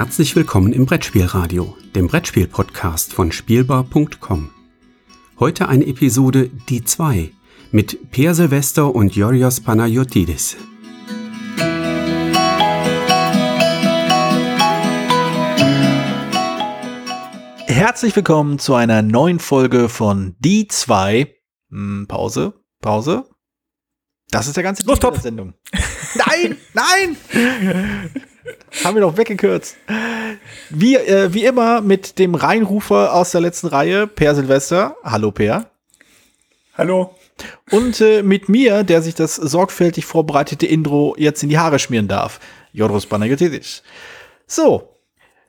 Herzlich willkommen im Brettspielradio, dem Brettspiel-Podcast von Spielbar.com. Heute eine Episode Die 2 mit Per Silvester und Yorios Panayotidis. Herzlich willkommen zu einer neuen Folge von Die 2. Hm, Pause, Pause. Das ist der ganze Los, Titel der Sendung. Nein, nein! Haben wir doch weggekürzt. Wie, äh, wie immer mit dem Reinrufer aus der letzten Reihe, Per Silvester. Hallo, Per. Hallo. Und äh, mit mir, der sich das sorgfältig vorbereitete Intro jetzt in die Haare schmieren darf, Joros Banagiotis. So,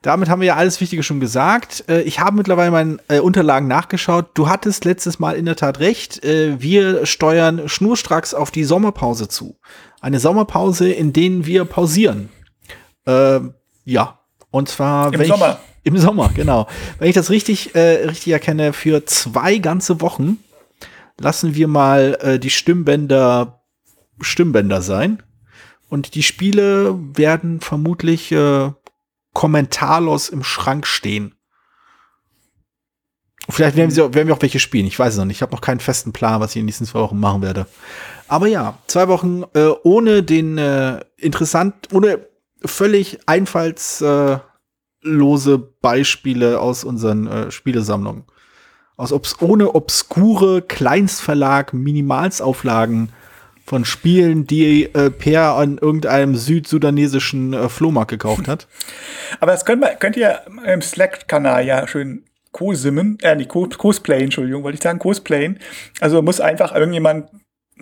damit haben wir ja alles Wichtige schon gesagt. Äh, ich habe mittlerweile meinen äh, Unterlagen nachgeschaut. Du hattest letztes Mal in der Tat recht. Äh, wir steuern schnurstracks auf die Sommerpause zu. Eine Sommerpause, in denen wir pausieren. Äh, ja, und zwar Im Sommer. Ich, Im Sommer, genau. Wenn ich das richtig, äh, richtig erkenne, für zwei ganze Wochen lassen wir mal äh, die Stimmbänder Stimmbänder sein. Und die Spiele werden vermutlich äh, kommentarlos im Schrank stehen. Vielleicht werden wir, werden wir auch welche spielen. Ich weiß es noch nicht. Ich habe noch keinen festen Plan, was ich in den nächsten zwei Wochen machen werde. Aber ja, zwei Wochen äh, ohne den äh, interessant, ohne völlig einfallslose Beispiele aus unseren äh, Spielesammlungen. Aus obs ohne obskure Kleinstverlag Minimalsauflagen von Spielen, die äh, Per an irgendeinem südsudanesischen äh, Flohmarkt gekauft hat. Aber das könnt, könnt ihr im Slack-Kanal ja schön co-simmen, äh, nicht cosplayen, Entschuldigung, wollte ich sagen, cosplayen. Also muss einfach irgendjemand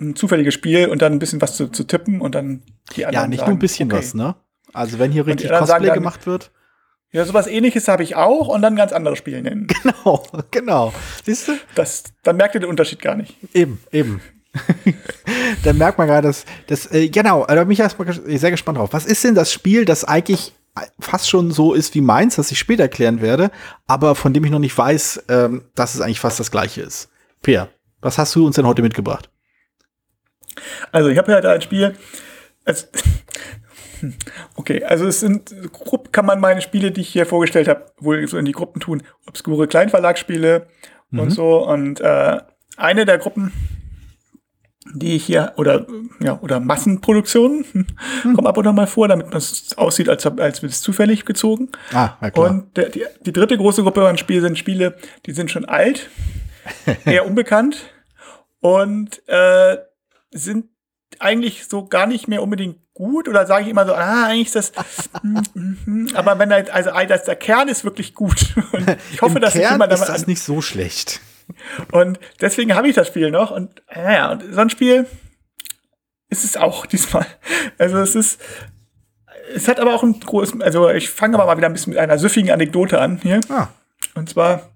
ein zufälliges Spiel und dann ein bisschen was zu, zu tippen und dann die anderen. Ja, nicht sagen, nur ein bisschen okay. was, ne? Also wenn hier richtig Cosplay dann, gemacht wird. Ja, sowas ähnliches habe ich auch und dann ganz andere Spiele nennen. Genau, genau. Siehst du? Das, dann merkt ihr den Unterschied gar nicht. Eben, eben. dann merkt man gerade, dass, dass äh, genau, da bin ich erstmal sehr gespannt drauf. Was ist denn das Spiel, das eigentlich fast schon so ist wie meins, das ich später erklären werde, aber von dem ich noch nicht weiß, ähm, dass es eigentlich fast das gleiche ist? Peer, was hast du uns denn heute mitgebracht? Also, ich habe ja da ein Spiel. Also, okay, also es sind grob kann man meine Spiele, die ich hier vorgestellt habe, wohl so in die Gruppen tun. Obskure Kleinverlagsspiele mhm. und so. Und äh, eine der Gruppen die hier oder ja oder Massenproduktionen hm. kommen ab und an mal vor, damit es aussieht, als, als wird es zufällig gezogen. Ah, ja klar. Und der, die, die dritte große Gruppe an Spielen sind Spiele, die sind schon alt, eher unbekannt und äh, sind eigentlich so gar nicht mehr unbedingt gut oder sage ich immer so, ah, eigentlich ist das, hm, hm, hm. aber wenn halt, also das, der Kern ist wirklich gut. Und ich hoffe, Im dass Kern ist das nicht so schlecht. Und deswegen habe ich das Spiel noch. Und ja, und so ein Spiel ist es auch diesmal. Also es ist, es hat aber auch ein großes, also ich fange aber mal wieder ein bisschen mit einer süffigen Anekdote an hier. Ah. Und zwar,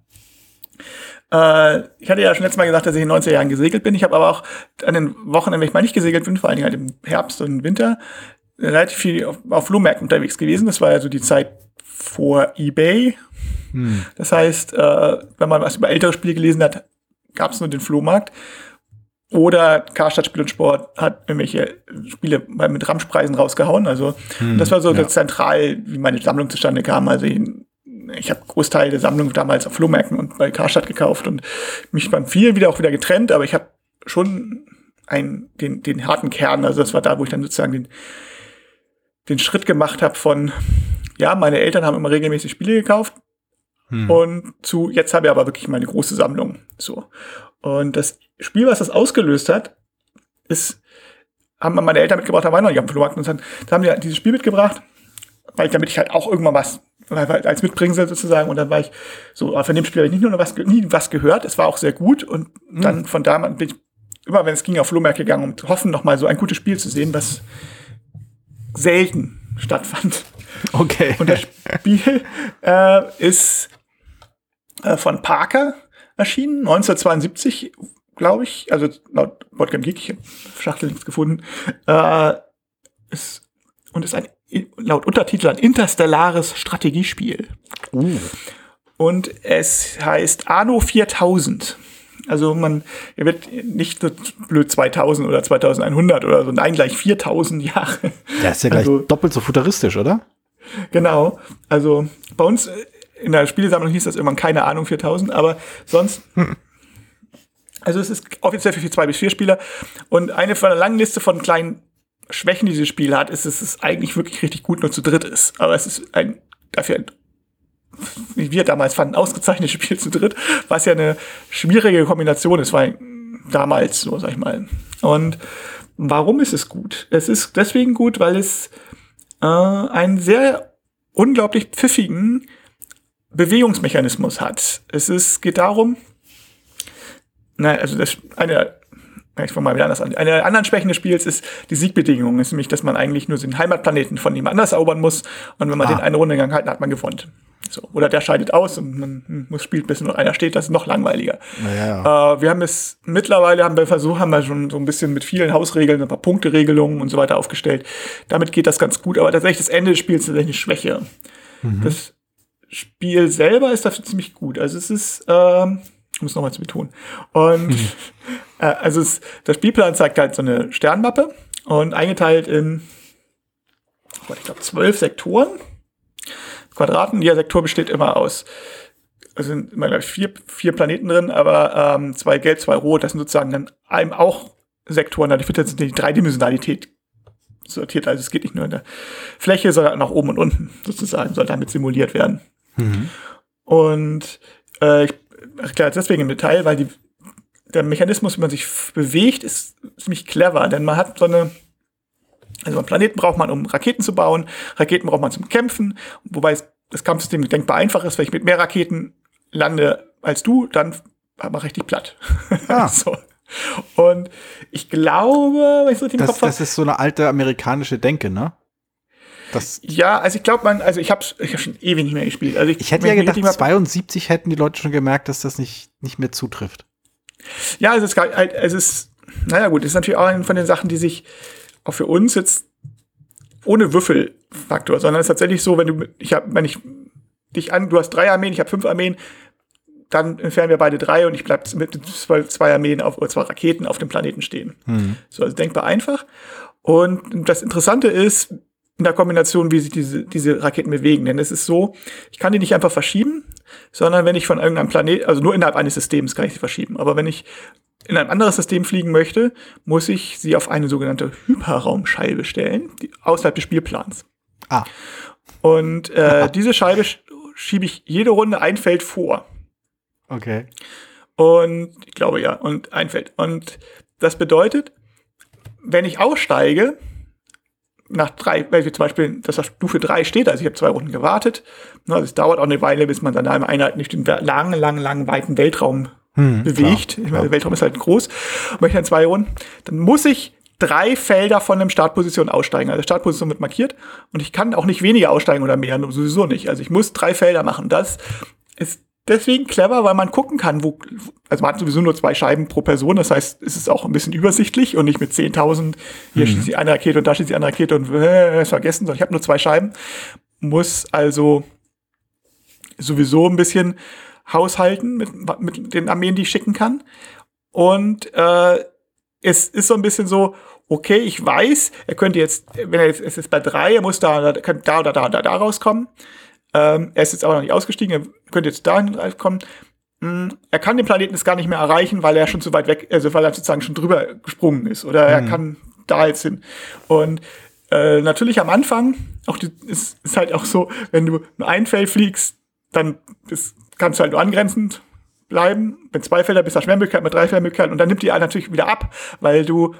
ich hatte ja schon letztes Mal gesagt, dass ich in den 90er Jahren gesegelt bin. Ich habe aber auch an den Wochenenden, wenn ich mal nicht gesegelt bin, vor allen Dingen halt im Herbst und Winter, relativ viel auf, auf Flohmärkten unterwegs gewesen. Das war ja so die Zeit vor eBay hm. Das heißt, äh, wenn man was über ältere Spiele gelesen hat, gab es nur den Flohmarkt. Oder Karstadt Spiel und Sport hat irgendwelche Spiele mit Ramschpreisen rausgehauen. Also hm, das war so ja. zentral, wie meine Sammlung zustande kam. Also ich, ich habe Großteil der Sammlung damals auf Flohmärkten und bei Karstadt gekauft und mich beim vielen wieder auch wieder getrennt, aber ich habe schon einen, den, den harten Kern, also das war da, wo ich dann sozusagen den, den Schritt gemacht habe von, ja, meine Eltern haben immer regelmäßig Spiele gekauft, hm. Und zu, jetzt habe ich aber wirklich meine große Sammlung. So. Und das Spiel, was das ausgelöst hat, ist, haben meine Eltern mitgebracht, da war noch nicht am Flohmarkt und dann, da haben die dieses Spiel mitgebracht, weil damit ich halt auch irgendwann was als Mitbringsel sozusagen und dann war ich so, von dem Spiel habe ich nicht nur was, nie was gehört, es war auch sehr gut und hm. dann von da bin ich immer, wenn es ging, auf Flohmärkte gegangen, um zu hoffen, noch mal so ein gutes Spiel zu sehen, was selten stattfand. Okay. Und das Spiel äh, ist äh, von Parker erschienen, 1972, glaube ich. Also laut Boardgame Geek, ich habe Schachtel nichts gefunden. Äh, ist, und ist ein laut Untertitel ein interstellares Strategiespiel. Uh. Und es heißt Anno 4000. Also man, er wird nicht so blöd 2000 oder 2100 oder so, nein, gleich 4000 Jahre. Ja, ist ja gleich also, doppelt so futuristisch, oder? Genau. Also bei uns in der Spielesammlung hieß das irgendwann keine Ahnung 4000, aber sonst. Also es ist offiziell für zwei bis vier Spieler und eine von einer langen Liste von kleinen Schwächen, die dieses Spiel hat, ist, dass es eigentlich wirklich richtig gut nur zu dritt ist. Aber es ist ein dafür ein wie wir damals fanden, ausgezeichnetes Spiel zu dritt, was ja eine schwierige Kombination ist, weil damals, so sag ich mal. Und warum ist es gut? Es ist deswegen gut, weil es äh, einen sehr unglaublich pfiffigen Bewegungsmechanismus hat. Es ist, geht darum, na, also das eine ich fange mal wieder anders an. Eine der anderen Schwächen des Spiels ist die Siegbedingung. Ist nämlich, dass man eigentlich nur den Heimatplaneten von jemand anders erobern muss. Und wenn man ah. den eine Runde gegangen hat, hat man gewonnen. So. Oder der scheidet aus und man muss spielt, bis nur einer steht. Das ist noch langweiliger. Naja. Äh, wir haben es mittlerweile, haben wir versucht, haben wir schon so ein bisschen mit vielen Hausregeln, ein paar Punkteregelungen und so weiter aufgestellt. Damit geht das ganz gut. Aber tatsächlich das Ende des Spiels ist tatsächlich eine Schwäche. Mhm. Das Spiel selber ist dafür ziemlich gut. Also es ist, ähm, um es nochmal zu betonen. Und. äh, also es, der Spielplan zeigt halt so eine Sternmappe und eingeteilt in, oh, ich glaube, zwölf Sektoren, Quadraten. Jeder Sektor besteht immer aus, also sind immer, glaube ich, vier, vier Planeten drin, aber ähm, zwei gelb, zwei rot. Das sind sozusagen dann einem auch Sektoren. Da wird jetzt die Dreidimensionalität sortiert. Also es geht nicht nur in der Fläche, sondern auch oben und unten sozusagen, soll damit simuliert werden. Mhm. Und äh, ich erkläre deswegen im Detail, weil die, der Mechanismus, wie man sich bewegt, ist ziemlich clever, denn man hat so eine also einen Planeten braucht man, um Raketen zu bauen, Raketen braucht man zum Kämpfen, wobei das Kampfsystem denkbar einfach ist, wenn ich mit mehr Raketen lande als du, dann mache ich dich platt. Ah. so. Und ich glaube, wenn ich so den das, Kopf Das ist so eine alte amerikanische Denke, ne? Das ja, also ich glaube, man, also ich habe ich hab schon ewig nicht mehr gespielt. Also ich, ich hätte ja gedacht, 72 hätten die Leute schon gemerkt, dass das nicht, nicht mehr zutrifft. Ja, es ist, halt, es ist, naja gut, es ist natürlich auch eine von den Sachen, die sich auch für uns jetzt ohne Würfelfaktor, sondern es ist tatsächlich so, wenn du, ich habe, wenn ich dich an, du hast drei Armeen, ich habe fünf Armeen, dann entfernen wir beide drei und ich bleib mit zwei, zwei Armeen auf, oder zwei Raketen auf dem Planeten stehen. Mhm. So, also denkbar einfach. Und das Interessante ist, in der Kombination, wie sich diese, diese Raketen bewegen. Denn es ist so, ich kann die nicht einfach verschieben, sondern wenn ich von irgendeinem Planet, also nur innerhalb eines Systems kann ich sie verschieben. Aber wenn ich in ein anderes System fliegen möchte, muss ich sie auf eine sogenannte Hyperraumscheibe stellen, die, außerhalb des Spielplans. Ah. Und äh, diese Scheibe schiebe ich jede Runde ein Feld vor. Okay. Und ich glaube ja, und ein Feld. Und das bedeutet, wenn ich aussteige, nach drei, weil zum Beispiel, dass das Stufe drei steht, also ich habe zwei Runden gewartet. Also es dauert auch eine Weile, bis man dann eine Einheit nicht den langen, langen, langen, weiten Weltraum hm, bewegt. Klar, ich meine, der Weltraum ist halt groß. Und wenn ich dann zwei Runden, dann muss ich drei Felder von dem Startposition aussteigen. Also Startposition wird markiert und ich kann auch nicht weniger aussteigen oder mehr, sowieso nicht. Also ich muss drei Felder machen. Das ist deswegen clever, weil man gucken kann, wo, also man hat sowieso nur zwei Scheiben pro Person, das heißt, es ist auch ein bisschen übersichtlich und nicht mit 10.000, hier mhm. schießt die eine Rakete und da schießt die andere Rakete und äh, vergessen, sondern ich habe nur zwei Scheiben, muss also sowieso ein bisschen haushalten mit, mit den Armeen, die ich schicken kann. Und äh, es ist so ein bisschen so, okay, ich weiß, er könnte jetzt, wenn er jetzt, es ist bei drei, er muss da, da, da da, da, da rauskommen. Ähm, er ist jetzt aber noch nicht ausgestiegen, er könnte jetzt dahin kommen. Hm, er kann den Planeten jetzt gar nicht mehr erreichen, weil er schon zu weit weg, also weil er sozusagen schon drüber gesprungen ist. Oder er mhm. kann da jetzt hin. Und äh, natürlich am Anfang, auch die, ist, ist halt auch so, wenn du nur ein Feld fliegst, dann ist, kannst du halt nur angrenzend bleiben. Wenn zwei Felder bist, du mehr Möglichkeiten, mit drei Felder Möglichkeiten. Und dann nimmt die natürlich wieder ab, weil du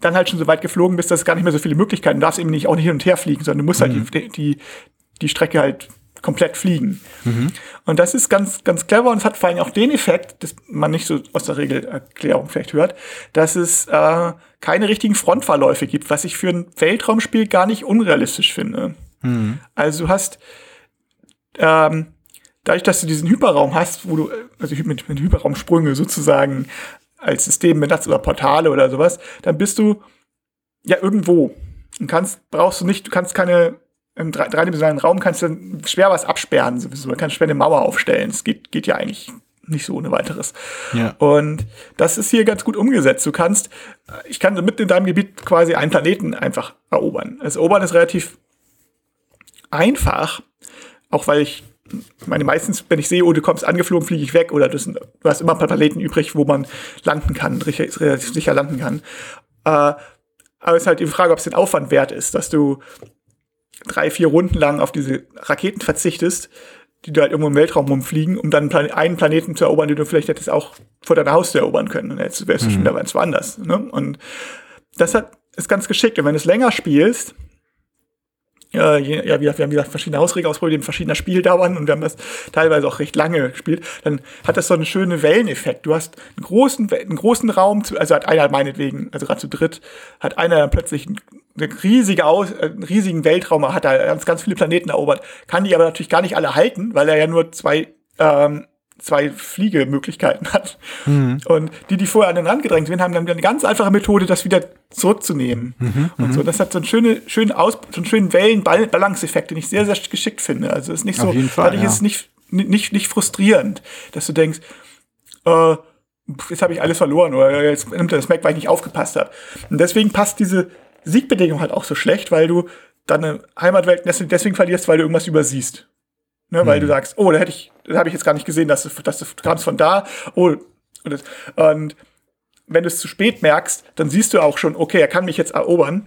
dann halt schon so weit geflogen bist, dass es gar nicht mehr so viele Möglichkeiten. Du darfst eben nicht auch nicht hin und her fliegen, sondern du musst halt mhm. halt die, die, die Strecke halt komplett fliegen. Mhm. Und das ist ganz, ganz clever und es hat vor allem auch den Effekt, dass man nicht so aus der Regelerklärung vielleicht hört, dass es äh, keine richtigen Frontverläufe gibt, was ich für ein Weltraumspiel gar nicht unrealistisch finde. Mhm. Also du hast ähm, dadurch, dass du diesen Hyperraum hast, wo du, also mit, mit Hyperraumsprünge sozusagen als System benutzt oder Portale oder sowas, dann bist du ja irgendwo. Und kannst, brauchst du nicht, du kannst keine im dreidimensionalen Raum kannst du schwer was absperren sowieso. Du kannst schwer eine Mauer aufstellen. Das geht, geht ja eigentlich nicht so ohne weiteres. Ja. Und das ist hier ganz gut umgesetzt. Du kannst, ich kann mit in deinem Gebiet quasi einen Planeten einfach erobern. Das Erobern ist relativ einfach, auch weil ich meine, meistens, wenn ich sehe, oh, du kommst angeflogen, fliege ich weg, oder du hast immer ein paar Planeten übrig, wo man landen kann, relativ sicher landen kann. Äh, aber es ist halt die Frage, ob es den Aufwand wert ist, dass du drei, vier Runden lang auf diese Raketen verzichtest, die da halt irgendwo im Weltraum rumfliegen, um dann einen Planeten zu erobern, den du vielleicht hättest auch vor deiner Haustür erobern können. Und jetzt wärst du mhm. schon wieder ganz woanders. Ne? Und das hat, ist ganz geschickt. Und wenn du es länger spielst, äh, ja, wir, wir haben gesagt, verschiedene Hausregeln ausprobiert, verschiedener Spieldauern und wir haben das teilweise auch recht lange gespielt, dann hat das so einen schönen Welleneffekt. Du hast einen großen, einen großen Raum, zu, also hat einer meinetwegen, also gerade zu dritt, hat einer dann plötzlich eine riesige Aus, äh, einen riesigen Weltraum, hat da ganz, ganz viele Planeten erobert, kann die aber natürlich gar nicht alle halten, weil er ja nur zwei ähm, zwei Fliegemöglichkeiten hat. Mhm. Und die, die vorher an den Rand gedrängt sind, haben dann eine ganz einfache Methode, das wieder zurückzunehmen. Mhm. Und so, mhm. das hat so einen schönen, schönen Aus, so einen schönen Wellen-Balance-Effekt, den ich sehr, sehr geschickt finde. Also es ist nicht so, Fall, dadurch ja. ist es nicht, nicht, nicht frustrierend, dass du denkst, äh, jetzt habe ich alles verloren oder jetzt nimmt er das Mac, weil ich nicht aufgepasst habe. Und deswegen passt diese Siegbedingung halt auch so schlecht, weil du deine Heimatwelt deswegen verlierst, weil du irgendwas übersiehst. Ne, weil du mhm. sagst, oh, da hätte ich, da habe ich jetzt gar nicht gesehen, dass du, dass du kamst von da. Oh, und, das, und wenn du es zu spät merkst, dann siehst du auch schon, okay, er kann mich jetzt erobern.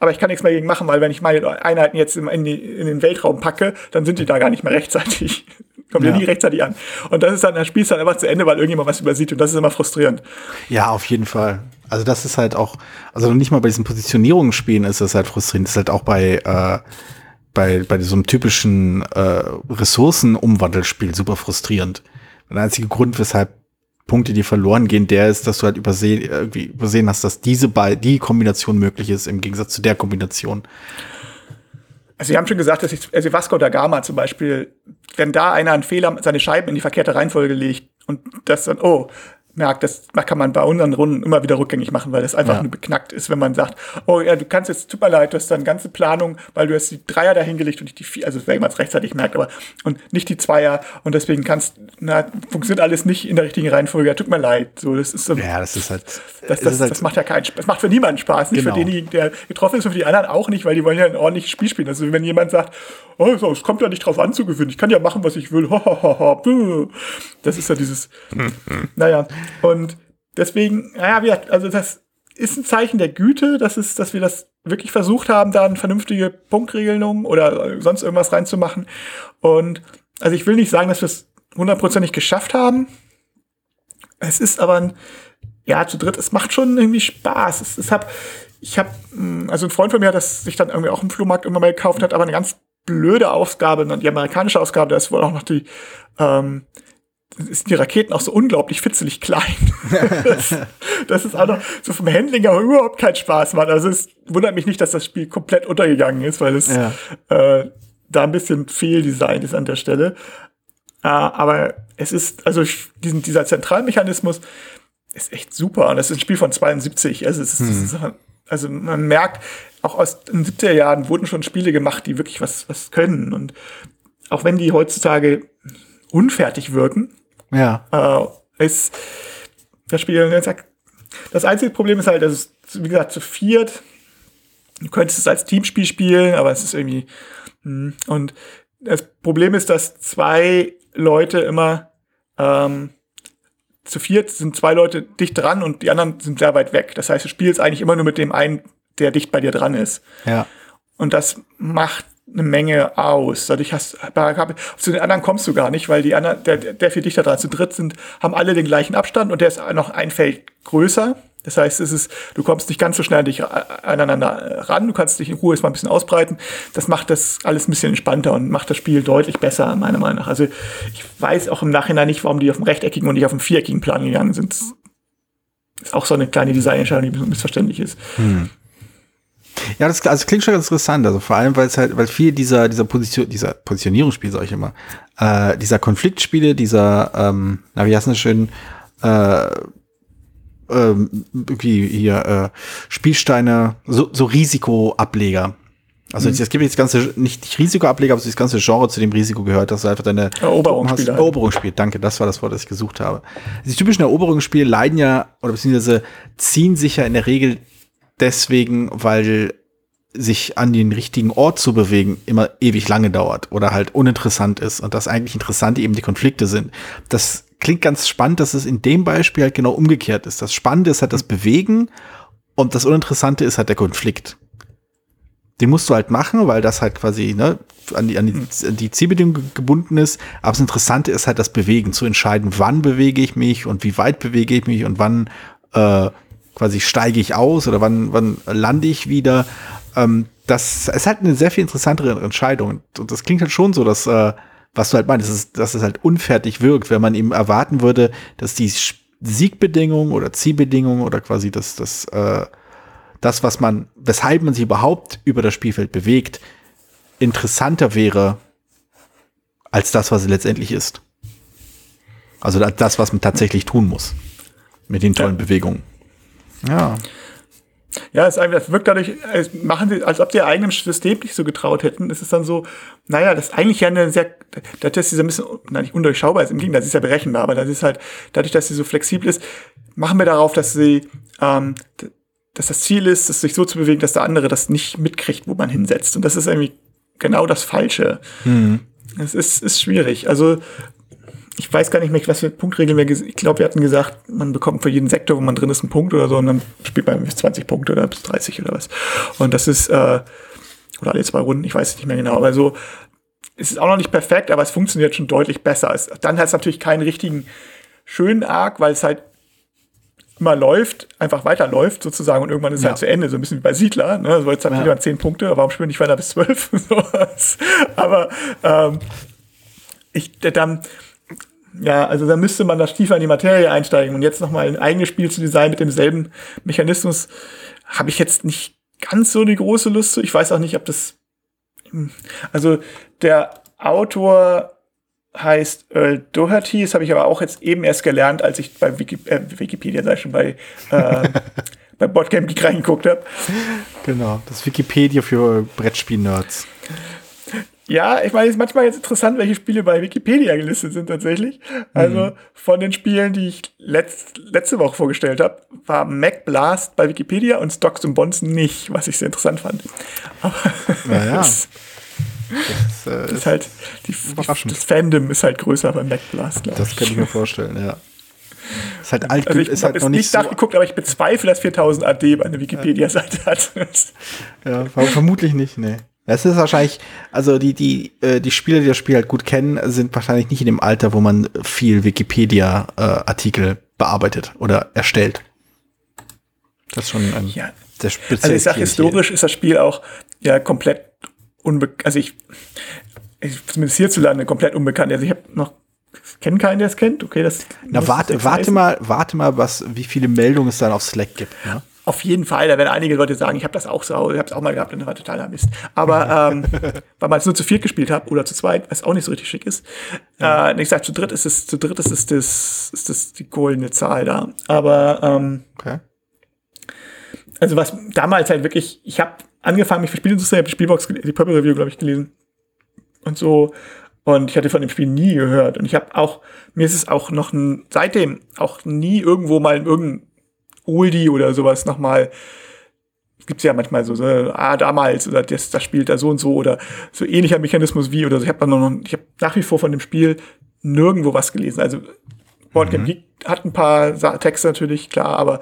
Aber ich kann nichts mehr gegen machen, weil wenn ich meine Einheiten jetzt in, die, in den Weltraum packe, dann sind die da gar nicht mehr rechtzeitig. Kommen ja. ja nie rechtzeitig an. Und das ist dann, das Spiel ist dann einfach zu Ende, weil irgendjemand was übersieht und das ist immer frustrierend. Ja, auf jeden Fall. Also das ist halt auch, also nicht mal bei diesen Positionierungsspielen ist das halt frustrierend. Das ist halt auch bei, äh, bei, bei so einem typischen äh, Ressourcenumwandelspiel super frustrierend. Der einzige Grund, weshalb Punkte, die verloren gehen, der ist, dass du halt übersehen, irgendwie übersehen hast, dass diese bei die Kombination möglich ist im Gegensatz zu der Kombination. Also Sie haben schon gesagt, dass ich, also Vasco da Gama zum Beispiel, wenn da einer einen Fehler, seine Scheiben in die verkehrte Reihenfolge legt und das dann, oh, merkt, das kann man bei unseren Runden immer wieder rückgängig machen, weil das einfach ja. nur beknackt ist, wenn man sagt, oh ja, du kannst jetzt, tut mir leid, du hast dann ganze Planung, weil du hast die Dreier dahingelegt und nicht die vier, also wenn man es rechtzeitig merkt, aber und nicht die Zweier und deswegen kannst, na, funktioniert alles nicht in der richtigen Reihenfolge, ja, tut mir leid. So, das ist so. Ja, das ist halt. Das, das, halt, das macht ja keinen Spaß. Das macht für niemanden Spaß, nicht genau. für denjenigen, der getroffen ist und für die anderen auch nicht, weil die wollen ja ein ordentliches Spiel spielen. Also wenn jemand sagt, oh, so, es kommt ja nicht drauf an zu gewinnen, ich kann ja machen, was ich will, das ist ja dieses, naja, und Deswegen, naja, also das ist ein Zeichen der Güte, dass, es, dass wir das wirklich versucht haben, da eine vernünftige Punktregelung oder sonst irgendwas reinzumachen. Und also ich will nicht sagen, dass wir es hundertprozentig geschafft haben. Es ist aber ein, ja, zu dritt, es macht schon irgendwie Spaß. Es, es hab, ich habe, hm, also ein Freund von mir das sich dann irgendwie auch im Flohmarkt immer mal gekauft, hat aber eine ganz blöde Ausgabe, die amerikanische Ausgabe, da ist wohl auch noch die, ähm, sind die Raketen auch so unglaublich fitzelig klein. das, das, ist auch noch so vom Handling aber überhaupt kein Spaß macht. Also es wundert mich nicht, dass das Spiel komplett untergegangen ist, weil es ja. äh, da ein bisschen fehldesignt ist an der Stelle. Äh, aber es ist, also diesen, dieser Zentralmechanismus ist echt super. Und es ist ein Spiel von 72. Also, es ist, hm. ist, also man merkt, auch aus den 70er Jahren wurden schon Spiele gemacht, die wirklich was, was können. Und auch wenn die heutzutage unfertig wirken, ja. Äh, ist das Spiel, das einzige Problem ist halt, dass es, wie gesagt, zu viert, du könntest es als Teamspiel spielen, aber es ist irgendwie, hm. und das Problem ist, dass zwei Leute immer, ähm, zu viert sind zwei Leute dicht dran und die anderen sind sehr weit weg. Das heißt, du spielst eigentlich immer nur mit dem einen, der dicht bei dir dran ist. Ja. Und das macht eine Menge aus. Dadurch hast zu den anderen kommst du gar nicht, weil die anderen, der, der vier Dichter dran zu dritt sind, haben alle den gleichen Abstand und der ist noch ein Feld größer. Das heißt, es ist, du kommst nicht ganz so schnell dich aneinander ran, du kannst dich in Ruhe erstmal ein bisschen ausbreiten. Das macht das alles ein bisschen entspannter und macht das Spiel deutlich besser, meiner Meinung nach. Also ich weiß auch im Nachhinein nicht, warum die auf dem rechteckigen und nicht auf dem viereckigen Plan gegangen sind. Das ist auch so eine kleine Designentscheidung, die missverständlich ist. Hm. Ja, das also klingt schon ganz interessant. Also vor allem, weil es halt, weil viel dieser, dieser Position, dieser Positionierungsspiel, sag ich immer, äh, dieser Konfliktspiele, dieser, ähm, na, wie heißt das schön, äh, ähm, wie hier, äh, Spielsteine, so, so Risikoableger. Also mhm. es gibt jetzt ganze, nicht, nicht Risikoableger, aber das ganze Genre zu dem Risiko gehört, dass du einfach deine Eroberungsspiele. Halt. Eroberungsspiel, danke, das war das Wort, das ich gesucht habe. Die typischen Eroberungsspiele leiden ja, oder beziehungsweise ziehen sich ja in der Regel deswegen, weil sich an den richtigen Ort zu bewegen, immer ewig lange dauert oder halt uninteressant ist und das eigentlich Interessante eben die Konflikte sind. Das klingt ganz spannend, dass es in dem Beispiel halt genau umgekehrt ist. Das Spannende ist halt das Bewegen und das Uninteressante ist halt der Konflikt. Den musst du halt machen, weil das halt quasi ne, an die, an die, an die Zielbedingungen gebunden ist. Aber das Interessante ist halt das Bewegen, zu entscheiden, wann bewege ich mich und wie weit bewege ich mich und wann äh, quasi steige ich aus oder wann, wann lande ich wieder. Ähm, das ist halt eine sehr viel interessantere Entscheidung. Und das klingt halt schon so, dass, äh, was du halt meinst, dass es, dass es halt unfertig wirkt, wenn man eben erwarten würde, dass die Siegbedingungen oder Zielbedingungen oder quasi das, das, äh, das, was man, weshalb man sich überhaupt über das Spielfeld bewegt, interessanter wäre als das, was es letztendlich ist. Also das, was man tatsächlich tun muss mit den tollen ja. Bewegungen. Ja. Ja, es einfach, wirkt dadurch, als machen sie, als ob die eigenen System nicht so getraut hätten. Es ist dann so, naja, das ist eigentlich ja eine sehr, das ist ein bisschen, na, nicht undurchschaubar ist, im Gegenteil, das ist ja berechenbar, aber das ist halt, dadurch, dass sie so flexibel ist, machen wir darauf, dass sie, ähm, dass das Ziel ist, es sich so zu bewegen, dass der andere das nicht mitkriegt, wo man hinsetzt. Und das ist irgendwie genau das Falsche. Mhm. Es ist, ist schwierig. Also ich weiß gar nicht mehr, was für Punktregeln wir, ich glaube, wir hatten gesagt, man bekommt für jeden Sektor, wo man drin ist, einen Punkt oder so und dann spielt man bis 20 Punkte oder bis 30 oder was. Und das ist, äh, oder alle zwei Runden, ich weiß es nicht mehr genau, aber so, es ist auch noch nicht perfekt, aber es funktioniert schon deutlich besser. Es, dann hat es natürlich keinen richtigen schönen Arc, weil es halt immer läuft, einfach weiterläuft sozusagen und irgendwann ist es halt ja. halt zu Ende, so ein bisschen wie bei Siedler. Ne? So jetzt hat ja. jemand zehn Punkte, warum spielen nicht weiter bis zwölf? aber ähm, ich, dann, ja, also da müsste man da tiefer in die Materie einsteigen und jetzt nochmal ein eigenes Spiel zu designen mit demselben Mechanismus, habe ich jetzt nicht ganz so die große Lust zu. Ich weiß auch nicht, ob das. Also der Autor heißt Earl Doherty, das habe ich aber auch jetzt eben erst gelernt, als ich bei Wiki, äh, Wikipedia, sei schon bei, äh, bei Boardgame Geek reingeguckt habe. Genau, das Wikipedia für Brettspiel-Nerds. Ja, ich meine, es ist manchmal jetzt interessant, welche Spiele bei Wikipedia gelistet sind tatsächlich. Also mhm. von den Spielen, die ich letzt, letzte Woche vorgestellt habe, war Mac Blast bei Wikipedia und Stocks und Bonds nicht, was ich sehr interessant fand. Aber naja. das, das, äh, das ist halt die, die, das Fandom ist halt größer bei Mac Blast, glaube ich. Das kann ich mir vorstellen, ja. Ist halt alt, also ich ist halt noch nicht, nicht so nachgeguckt, aber ich bezweifle, dass 4000 AD bei einer Wikipedia-Seite hat. ja, vermutlich nicht, nee. Es ist wahrscheinlich, also die, die, äh, die Spieler, die das Spiel halt gut kennen, sind wahrscheinlich nicht in dem Alter, wo man viel Wikipedia-Artikel äh, bearbeitet oder erstellt. Das ist schon ein ja. sehr spezielles Also ich sage, historisch ist das Spiel auch ja komplett unbekannt, also ich, ich, zumindest hierzulande komplett unbekannt. Also ich habe noch kenne keinen, der es kennt. Okay, das. Na warte, warte mal, warte mal, was, wie viele Meldungen es dann auf Slack gibt. Ne? Auf jeden Fall, da werden einige Leute sagen, ich habe das auch so, ich habe es auch mal gehabt und das war totaler Mist. Aber ähm, weil man es nur zu viert gespielt hat oder zu zweit, was auch nicht so richtig schick ist. Ja. Äh, ich sage, zu dritt ist es, zu dritt ist es das, ist das die goldene Zahl da. Aber ähm, okay. also was damals halt wirklich, ich habe angefangen, mich für Spiele zu interessieren, habe die Spielbox, die Purple Review, glaube ich, gelesen. Und so. Und ich hatte von dem Spiel nie gehört. Und ich habe auch, mir ist es auch noch seitdem auch nie irgendwo mal in irgendeinem Oldie oder sowas nochmal. Gibt's ja manchmal so, so, ah, damals, oder das, das spielt da so und so, oder so ähnlicher Mechanismus wie, oder so. Ich habe noch, ich habe nach wie vor von dem Spiel nirgendwo was gelesen. Also, Boardgame mhm. Hat ein paar Texte natürlich, klar, aber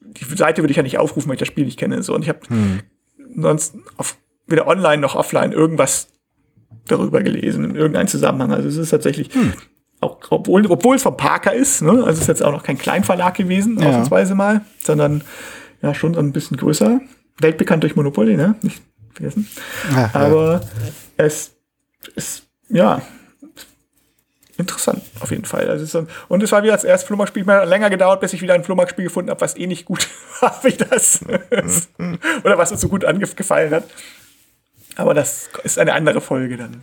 die Seite würde ich ja nicht aufrufen, weil ich das Spiel nicht kenne. So. Und ich habe mhm. sonst auf, weder online noch offline irgendwas darüber gelesen, in irgendeinem Zusammenhang. Also es ist tatsächlich mhm auch, obwohl, obwohl es von Parker ist, ne? also es ist jetzt auch noch kein Kleinverlag gewesen, ja. ausnahmsweise mal, sondern ja schon so ein bisschen größer. Weltbekannt durch Monopoly, ne? Nicht vergessen. Ja, Aber ja. es ist, ja, interessant, auf jeden Fall. Also es ist, und es war wieder das erste Flohmarktspiel, mal länger gedauert, bis ich wieder ein Flohmarktspiel gefunden habe, was eh nicht gut war wie das. Oder was uns so gut angefallen hat. Aber das ist eine andere Folge dann.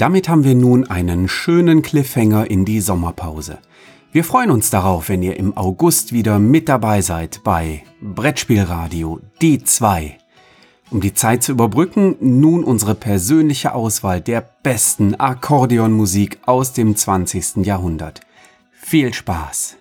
Damit haben wir nun einen schönen Cliffhanger in die Sommerpause. Wir freuen uns darauf, wenn ihr im August wieder mit dabei seid bei Brettspielradio D2. Um die Zeit zu überbrücken, nun unsere persönliche Auswahl der besten Akkordeonmusik aus dem 20. Jahrhundert. Viel Spaß!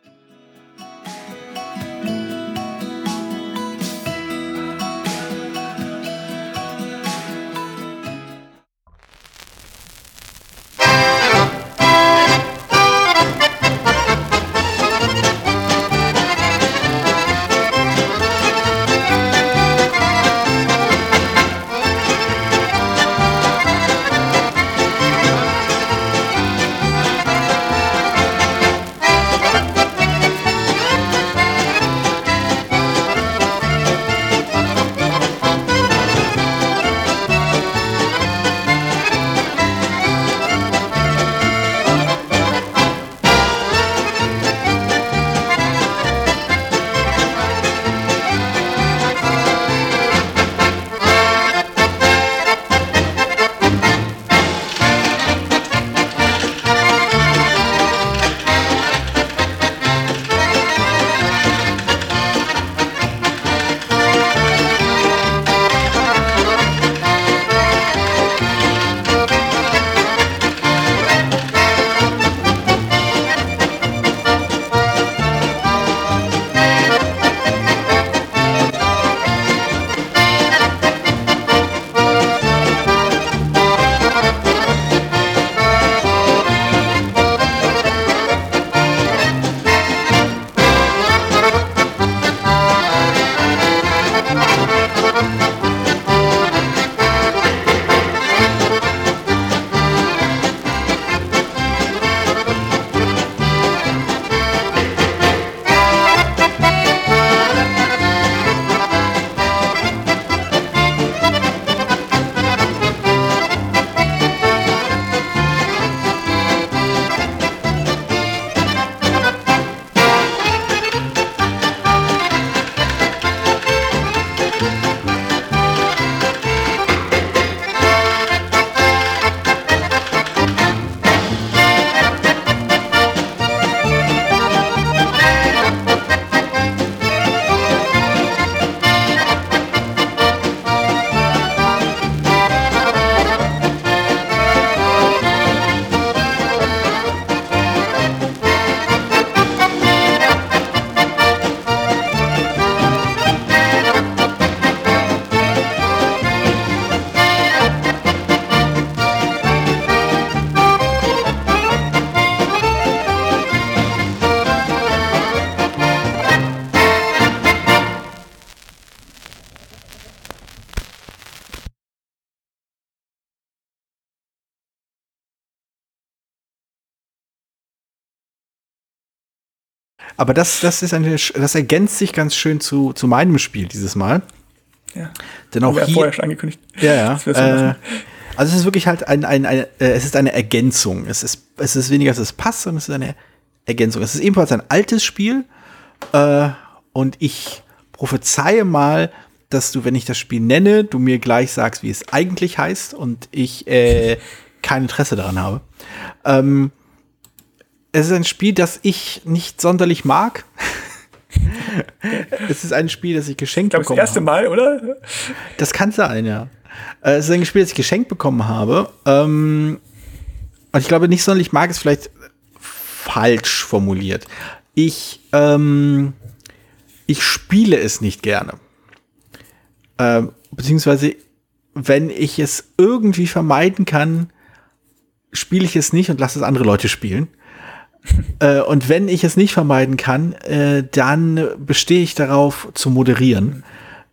Aber das, das ist eine, das ergänzt sich ganz schön zu, zu meinem Spiel dieses Mal. Ja. Denn auch hier, vorher schon angekündigt. ja, ja. Äh, also es ist wirklich halt ein, ein, ein äh, es ist eine Ergänzung. Es ist, es ist weniger, dass es passt, sondern es ist eine Ergänzung. Es ist ebenfalls ein altes Spiel. Äh, und ich prophezeie mal, dass du, wenn ich das Spiel nenne, du mir gleich sagst, wie es eigentlich heißt und ich äh, kein Interesse daran habe. Ähm, es ist ein Spiel, das ich nicht sonderlich mag. es ist ein Spiel, das ich geschenkt Ich glaube, das bekommen erste habe. Mal, oder? Das kann sein, ja. Äh, Es ist ein Spiel, das ich geschenkt bekommen habe. Ähm, und ich glaube, nicht sonderlich mag es vielleicht falsch formuliert. Ich, ähm, ich spiele es nicht gerne. Ähm, beziehungsweise, wenn ich es irgendwie vermeiden kann, spiele ich es nicht und lasse es andere Leute spielen. äh, und wenn ich es nicht vermeiden kann, äh, dann bestehe ich darauf zu moderieren.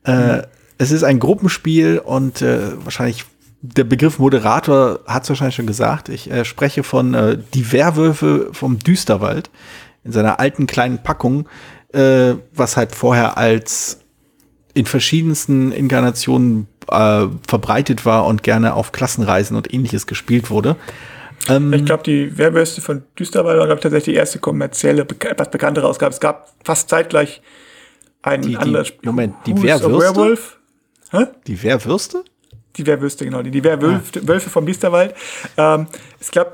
Äh, es ist ein Gruppenspiel und äh, wahrscheinlich der Begriff Moderator hat es wahrscheinlich schon gesagt. Ich äh, spreche von die Werwölfe vom Düsterwald in seiner alten kleinen Packung, was halt vorher als in verschiedensten Inkarnationen verbreitet war und gerne auf Klassenreisen und ähnliches gespielt wurde. Ähm, Ich glaube, die Werbeweste von Düsterwald war, glaube ich, tatsächlich die erste kommerzielle, beka- etwas bekanntere Ausgabe. Es gab fast zeitgleich ein Die- die- anderes Spiel. Moment, die Wehrwürste? Die Wehrwürste? Die Wehrwürste, genau. Die, die Wehrwölfe Wölfe vom Düsterwald. Ähm, ich glaube,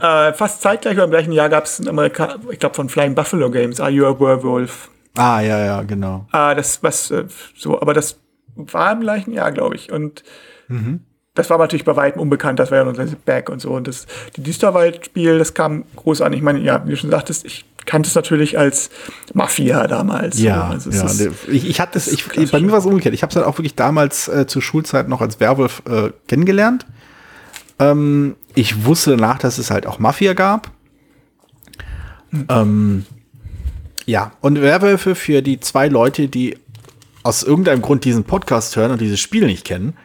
äh, fast zeitgleich oder im gleichen Jahr gab es ein Amerika ich glaube, von Flying Buffalo Games, Are You a Werewolf? Ah, ja, ja, genau. Ah, das, was, äh, so, aber das war im gleichen Jahr, glaube ich. Und Mhm. Das war natürlich bei weitem unbekannt, das war ja unser Back und so. Und das, die Düsterwald-Spiel, das kam groß an. Ich meine, ja, wie du schon sagtest, ich kannte es natürlich als Mafia damals. Ja, also es ja. ich, ich hatte es, ich, bei mir war es umgekehrt. Ich habe es halt auch wirklich damals äh, zur Schulzeit noch als Werwolf äh, kennengelernt. Ähm, ich wusste danach, dass es halt auch Mafia gab. Ähm, ja, und Werwölfe für die zwei Leute, die aus irgendeinem Grund diesen Podcast hören und dieses Spiel nicht kennen.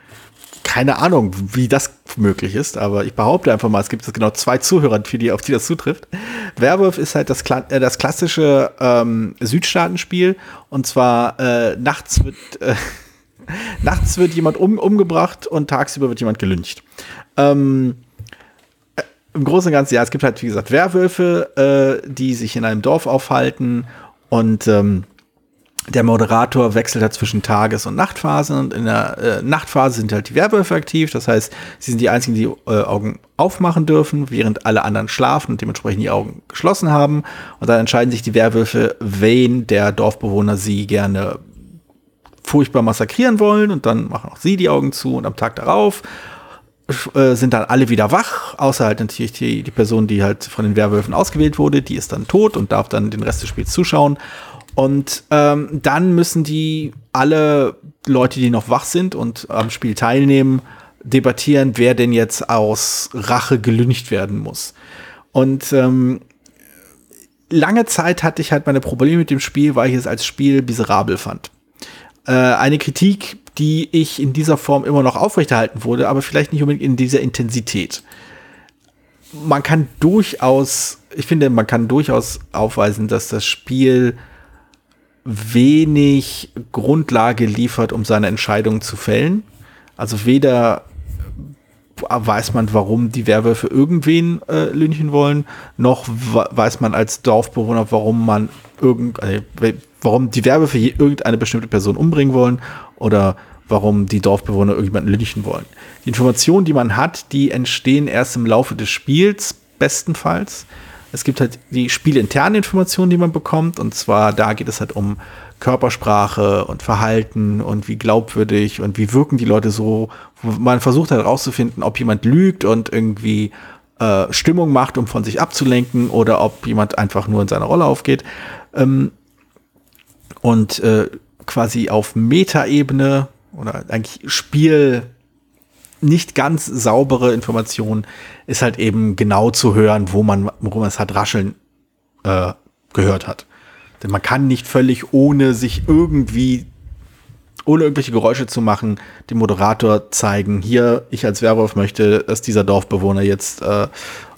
Keine Ahnung, wie das möglich ist, aber ich behaupte einfach mal, es gibt genau zwei Zuhörer, für die, auf die das zutrifft. Werwolf ist halt das, Kla äh, das klassische ähm, Südstaatenspiel und zwar äh, nachts wird äh, nachts wird jemand um, umgebracht und tagsüber wird jemand gelyncht. Ähm, äh, Im Großen und Ganzen, ja, es gibt halt, wie gesagt, Werwölfe, äh, die sich in einem Dorf aufhalten und ähm, der Moderator wechselt halt zwischen Tages- und Nachtphasen und in der äh, Nachtphase sind halt die Werwölfe aktiv. Das heißt, sie sind die einzigen, die äh, Augen aufmachen dürfen, während alle anderen schlafen und dementsprechend die Augen geschlossen haben. Und dann entscheiden sich die Werwölfe, wen der Dorfbewohner sie gerne furchtbar massakrieren wollen und dann machen auch sie die Augen zu und am Tag darauf äh, sind dann alle wieder wach, außer halt natürlich die, die Person, die halt von den Werwölfen ausgewählt wurde, die ist dann tot und darf dann den Rest des Spiels zuschauen. Und ähm, dann müssen die alle Leute, die noch wach sind und am Spiel teilnehmen, debattieren, wer denn jetzt aus Rache gelüncht werden muss. Und ähm, lange Zeit hatte ich halt meine Probleme mit dem Spiel, weil ich es als Spiel miserabel fand. Äh, eine Kritik, die ich in dieser Form immer noch aufrechterhalten wurde, aber vielleicht nicht unbedingt in dieser Intensität. Man kann durchaus, ich finde, man kann durchaus aufweisen, dass das Spiel wenig Grundlage liefert, um seine Entscheidung zu fällen. Also weder weiß man, warum die Werwölfe irgendwen äh, lynchen wollen, noch weiß man als Dorfbewohner, warum man irgend, äh, warum die Werwölfe irgendeine bestimmte Person umbringen wollen oder warum die Dorfbewohner irgendjemanden lynchen wollen. Die Informationen, die man hat, die entstehen erst im Laufe des Spiels, bestenfalls. Es gibt halt die spielinternen Informationen, die man bekommt, und zwar da geht es halt um Körpersprache und Verhalten und wie glaubwürdig und wie wirken die Leute so. Man versucht halt herauszufinden, ob jemand lügt und irgendwie äh, Stimmung macht, um von sich abzulenken, oder ob jemand einfach nur in seiner Rolle aufgeht. Ähm, und äh, quasi auf Metaebene oder eigentlich Spiel nicht ganz saubere Informationen ist halt eben genau zu hören, wo man, wo man es hat rascheln äh, gehört hat. Denn man kann nicht völlig ohne sich irgendwie, ohne irgendwelche Geräusche zu machen, dem Moderator zeigen, hier, ich als Werwolf möchte, dass dieser Dorfbewohner jetzt äh,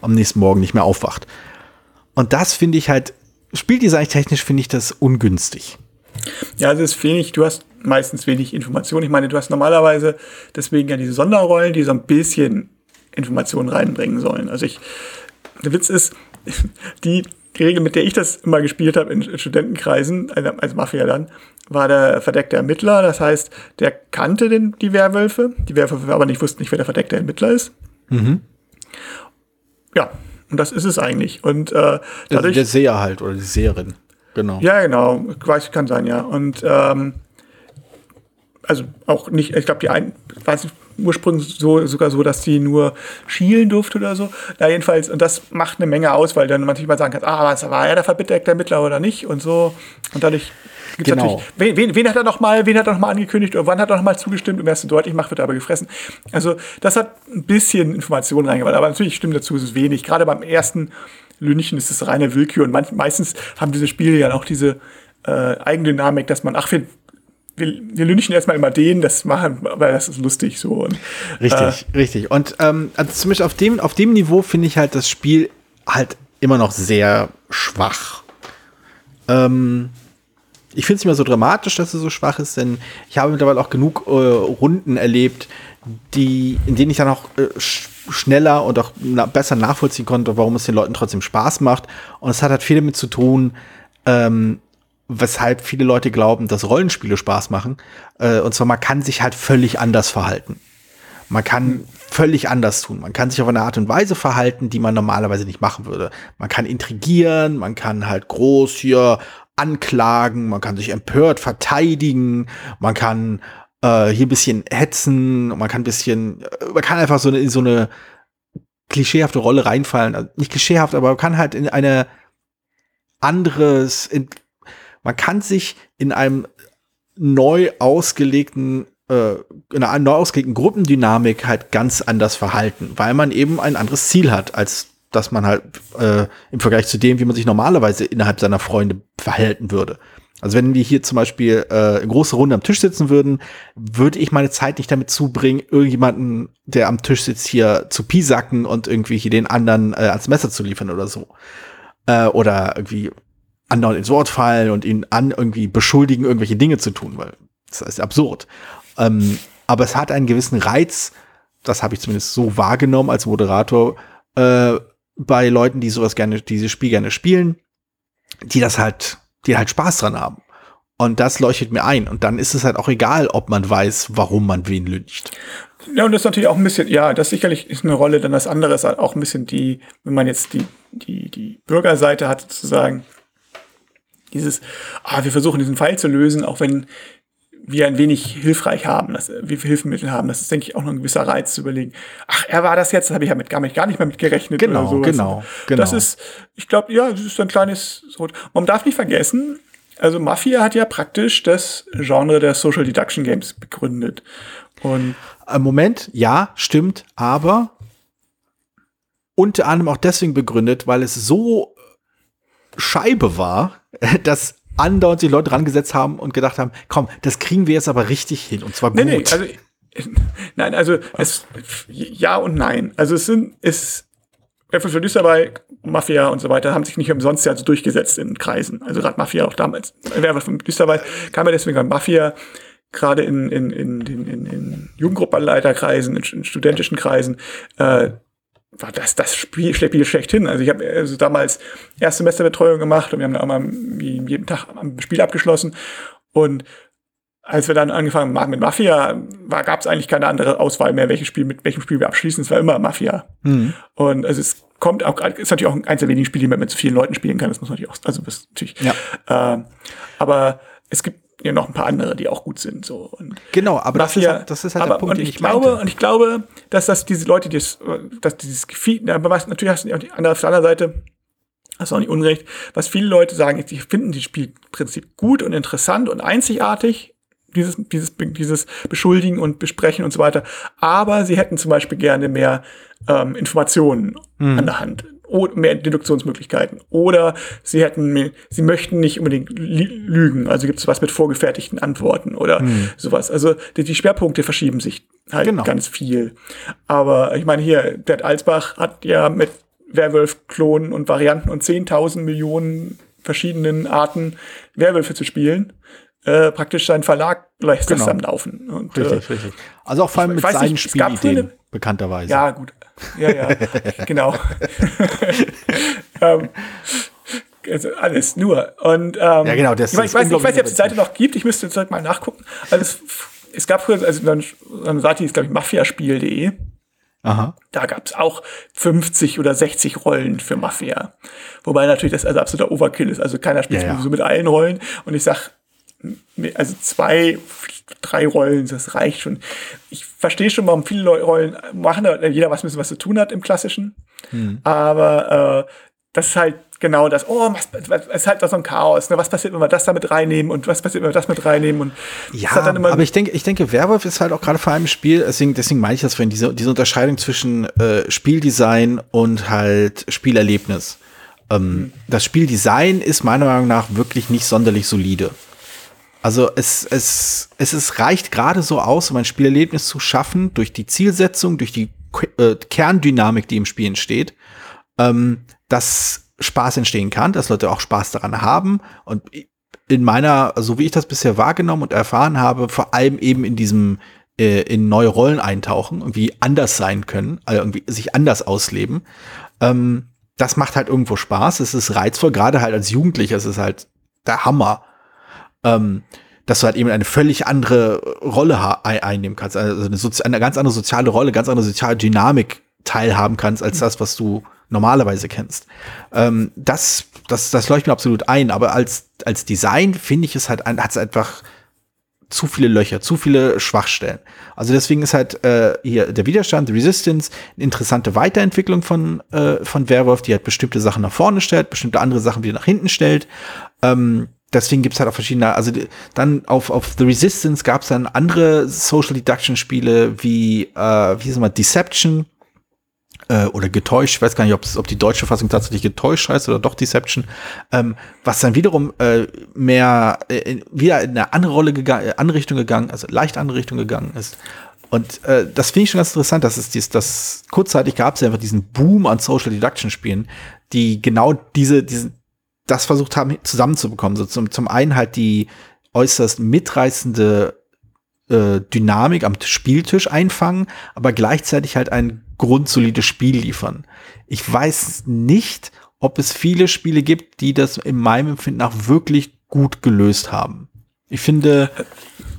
am nächsten Morgen nicht mehr aufwacht. Und das finde ich halt spieldesign-technisch finde ich das ungünstig. Ja, also es ist wenig, du hast meistens wenig Informationen. Ich meine, du hast normalerweise deswegen ja diese Sonderrollen, die so ein bisschen Informationen reinbringen sollen. Also ich, der Witz ist, die, die Regel, mit der ich das immer gespielt habe in, Studentenkreisen, also, als Mafia dann, war der verdeckte Ermittler. Das heißt, der kannte den, die Werwölfe, die Werwölfe aber nicht wussten nicht, wer der verdeckte Ermittler ist. Mhm. Ja, und das ist es eigentlich. Und äh, dadurch, der Seher halt oder die Seherin. Genau. Ja, genau. Weiß, kann sein, ja. Und ähm, also auch nicht, ich glaube, die ein, weiß nicht, ursprünglich so, sogar so, dass die nur schielen durfte oder so. Na, jedenfalls, und das macht eine Menge aus, weil dann manchmal sagen kann, ah, was war er der verbitterte Ermittler oder nicht und so. Und dadurch gibt es genau. natürlich, wen, wen, hat er noch mal, wen hat er noch mal angekündigt oder wann hat er noch mal zugestimmt und wer es deutlich macht, wird er aber gefressen. Also, das hat ein bisschen Informationen reingebracht, aber natürlich stimmt dazu, es ist wenig. Gerade beim ersten Lünchen ist es reine Willkür und meistens haben diese Spiele ja auch diese äh, Eigendynamik, dass man, ach, wir wir, wir lünchen erstmal immer den, das machen, weil das ist lustig so. Und, richtig, äh, richtig. Und ähm, also zumindest auf dem, auf dem Niveau finde ich halt das Spiel halt immer noch sehr schwach. Ähm, ich finde es nicht mehr so dramatisch, dass es so schwach ist, denn ich habe mittlerweile auch genug äh, Runden erlebt, die, in denen ich dann auch äh, sch schneller und auch na besser nachvollziehen konnte, warum es den Leuten trotzdem Spaß macht. Und es hat halt viel damit zu tun, ähm, weshalb viele Leute glauben, dass Rollenspiele Spaß machen. Äh, und zwar, man kann sich halt völlig anders verhalten. Man kann völlig anders tun. Man kann sich auf eine Art und Weise verhalten, die man normalerweise nicht machen würde. Man kann intrigieren, man kann halt groß hier anklagen, man kann sich empört verteidigen, man kann äh, hier ein bisschen hetzen, man kann ein bisschen, äh, man kann einfach so eine, in so eine klischeehafte Rolle reinfallen. Also nicht klischeehaft, aber man kann halt in eine anderes, in man kann sich in einem neu ausgelegten äh, in einer neu ausgelegten Gruppendynamik halt ganz anders verhalten, weil man eben ein anderes Ziel hat, als dass man halt äh, im Vergleich zu dem, wie man sich normalerweise innerhalb seiner Freunde verhalten würde. Also wenn wir hier zum Beispiel äh, eine große Runde am Tisch sitzen würden, würde ich meine Zeit nicht damit zubringen, irgendjemanden, der am Tisch sitzt, hier zu pisacken und irgendwie hier den anderen äh, ans Messer zu liefern oder so. Äh, oder irgendwie andauernd ins Wort fallen und ihn an irgendwie beschuldigen, irgendwelche Dinge zu tun, weil das ist absurd. Ähm, aber es hat einen gewissen Reiz, das habe ich zumindest so wahrgenommen als Moderator, äh, bei Leuten, die sowas gerne, dieses Spiel gerne spielen, die das halt, die halt Spaß dran haben. Und das leuchtet mir ein. Und dann ist es halt auch egal, ob man weiß, warum man wen lyncht. Ja, und das ist natürlich auch ein bisschen, ja, das sicherlich ist eine Rolle, dann das andere ist halt auch ein bisschen die, wenn man jetzt die, die, die Bürgerseite hat, sozusagen, dieses, ah, wir versuchen diesen Fall zu lösen, auch wenn wir ein wenig hilfreich haben, dass wir Hilfsmittel haben. Das ist, denke ich, auch noch ein gewisser Reiz zu überlegen. Ach, er war das jetzt, das habe ich ja mit, gar, nicht, gar nicht mehr mit gerechnet. Genau, oder genau, genau. Das ist, ich glaube, ja, das ist ein kleines, man darf nicht vergessen, also Mafia hat ja praktisch das Genre der Social Deduction Games begründet. Und äh, Moment, ja, stimmt, aber unter anderem auch deswegen begründet, weil es so Scheibe war, dass andauernd sich Leute dran gesetzt haben und gedacht haben, komm, das kriegen wir jetzt aber richtig hin und zwar gut. Nee, nee, also, nein, also es, ja und nein. Also es sind, es, Äpfel für dabei, Mafia und so weiter haben sich nicht umsonst ja so durchgesetzt in Kreisen. Also gerade Mafia auch damals. Wer von dabei kam ja deswegen an Mafia gerade in, in, in, in, in, in Jugendgruppenleiterkreisen, in, in studentischen Kreisen, äh, war das das Spiel, Spiel schlechthin. Also ich habe also damals Erstsemesterbetreuung gemacht und wir haben dann auch mal jeden Tag am Spiel abgeschlossen. Und als wir dann angefangen haben mit Mafia, gab es eigentlich keine andere Auswahl mehr, welches Spiel mit welchem Spiel wir abschließen. Es war immer Mafia. Mhm. Und also es kommt auch, ist natürlich auch eins der wenigen Spiele, die man mit so vielen Leuten spielen kann. Das muss man natürlich auch, also das natürlich. Ja. Äh, aber es gibt ja noch ein paar andere, die auch gut sind. So. Und genau, aber Mafia, das, ist, das ist halt aber, der Punkt, und ich, ich glaube, meinte. Und ich glaube, dass das diese Leute, die das, dass dieses Gefühl, aber was, natürlich hast du die andere, auf der anderen Seite, hast du auch nicht unrecht, was viele Leute sagen, ist, sie finden das Spielprinzip gut und interessant und einzigartig, dieses, dieses, dieses Beschuldigen und Besprechen und so weiter, aber sie hätten zum Beispiel gerne mehr ähm, Informationen hm. an der Hand mehr Deduktionsmöglichkeiten. Oder sie hätten, sie möchten nicht unbedingt lügen. Also gibt es was mit vorgefertigten Antworten oder hm. sowas. Also die, die, Schwerpunkte verschieben sich halt genau. ganz viel. Aber ich meine hier, Bert Alsbach hat ja mit Werwolf-Klonen und Varianten und 10.000 Millionen verschiedenen Arten Werwölfe zu spielen. Äh, praktisch sein Verlag lässt Genau. das dann laufen. Und, Richtig, äh, richtig. Also auch vor allem mit seinen nicht, Spielideen, eine- bekannterweise. ja, gut. Ja, ja, genau. ähm, also alles, nur. Und, ähm, Ja, genau, das ich, ich weiß, nicht, ich weiß nicht, ob es die Seite noch gibt. Ich müsste jetzt halt mal nachgucken. Also es, es gab früher, also so so eine Seite, die ist, glaube ich, mafiaspiel.de. Aha. Da gab es auch 50 oder 60 Rollen für Mafia. Wobei natürlich das also absoluter Overkill ist. Also keiner spielt Ja, ja. sowieso mit allen Rollen. Und ich sag, also zwei, drei Rollen, das reicht schon. Ich verstehe schon, warum viele Rollen machen, jeder was ein bisschen was zu tun hat im Klassischen. Hm. Aber äh, das ist halt genau das, oh, was, was, es ist halt so ein Chaos. Ne? Was passiert, wenn wir das da mit reinnehmen und was passiert, wenn wir das mit reinnehmen? Und Ja, aber ich denke, ich denke, Werwolf ist halt auch gerade vor allem im Spiel, deswegen, deswegen meine ich das vorhin, diese, diese Unterscheidung zwischen äh, Spieldesign und halt Spielerlebnis. Ähm, Das Spieldesign ist meiner Meinung nach wirklich nicht sonderlich solide. Also es, es, es ist, reicht gerade so aus, um ein Spielerlebnis zu schaffen, durch die Zielsetzung, durch die äh, Kerndynamik, die im Spiel entsteht, ähm, dass Spaß entstehen kann, dass Leute auch Spaß daran haben. Und in meiner, so wie ich das bisher wahrgenommen und erfahren habe, vor allem eben in diesem äh, in neue Rollen eintauchen, irgendwie anders sein können, also irgendwie sich anders ausleben. Ähm, das macht halt irgendwo Spaß. Es ist reizvoll, gerade halt als Jugendlicher. Es ist halt der Hammer, ähm, dass du halt eben eine völlig andere Rolle einnehmen kannst, also eine, eine ganz andere soziale Rolle, ganz andere soziale Dynamik teilhaben kannst als das, was du normalerweise kennst. Ähm, das, das, das leuchtet mir absolut ein, aber als, als Design finde ich es halt, hat es einfach zu viele Löcher, zu viele Schwachstellen. Also deswegen ist halt äh, hier der Widerstand, die Resistance, eine interessante Weiterentwicklung von, äh, von Werwolf, die halt bestimmte Sachen nach vorne stellt, bestimmte andere Sachen wieder nach hinten stellt. Ähm, deswegen gibt's halt auch verschiedene, also dann auf, auf The Resistance gab's dann andere Social Deduction Spiele wie, äh, wie hieß es mal, Deception äh, oder getäuscht, ich weiß gar nicht, ob die deutsche Fassung tatsächlich getäuscht heißt oder doch Deception, ähm, was dann wiederum äh, mehr äh, wieder in eine andere Rolle gegangen, äh, andere Richtung gegangen, also leicht andere Richtung gegangen ist. Und äh, das finde ich schon ganz interessant, dass es dies, das kurzzeitig gab es ja einfach diesen Boom an Social Deduction Spielen, die genau diese, diesen, das versucht haben zusammenzubekommen. So zum, zum einen halt die äußerst mitreißende äh, Dynamik am Spieltisch einfangen, aber gleichzeitig halt ein grundsolides Spiel liefern. Ich weiß nicht, ob es viele Spiele gibt, die das in meinem Empfinden nach wirklich gut gelöst haben. Ich finde,